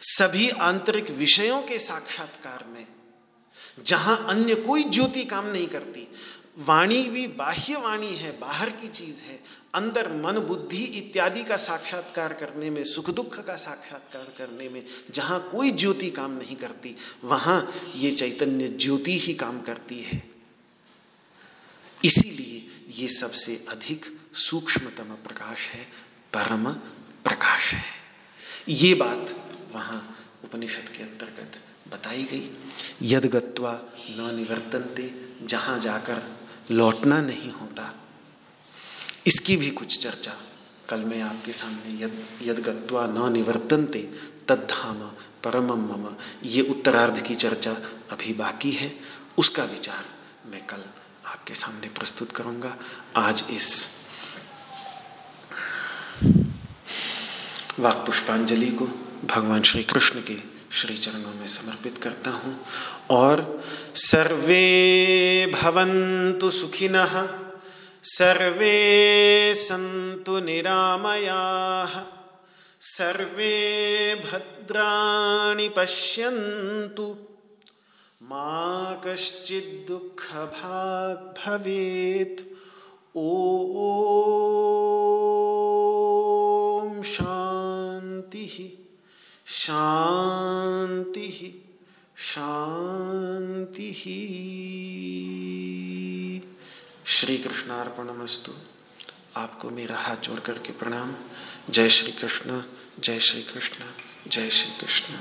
सभी आंतरिक विषयों के साक्षात्कार में जहाँ अन्य कोई ज्योति काम नहीं करती। वाणी भी बाह्य वाणी है, बाहर की चीज़ है। अंदर मन बुद्धि इत्यादि का साक्षात्कार करने में, सुख दुख का साक्षात्कार करने में, जहाँ कोई ज्योति काम नहीं करती, वहाँ ये चैतन्य ज्योति ही काम करती है। इसीलिए ये सबसे अधिक सूक्ष्मतम प्रकाश है, परम प्रकाश है। ये बात वहाँ उपनिषद के अंतर्गत बताई गई। यद गत्वा न निवर्तनते, जहाँ जाकर लौटना नहीं होता। इसकी भी कुछ चर्चा कल मैं आपके सामने यद यद गत्वा न निवर्तनते, तद्धाम परम मम। ये उत्तरार्ध की चर्चा अभी बाकी है। उसका विचार मैं कल आपके सामने प्रस्तुत करूँगा। आज इस वाक पुष्पांजलि को भगवान श्री कृष्ण के श्री चरणों में समर्पित करता हूँ। और सर्वे भवन्तु सुखिनः, सर्वे सन्तु निरामयाः, सर्वे भद्राणि पश्यन्तु। मा कश्चिद्दुःखभाग् भवेत्। ॐ शान्तिः। शान्तिः ही श्री कृष्णार्पणमस्तु आपको मेरा हाथ जोड़ करके प्रणाम। जय श्री कृष्ण जय श्री कृष्ण जय श्री कृष्ण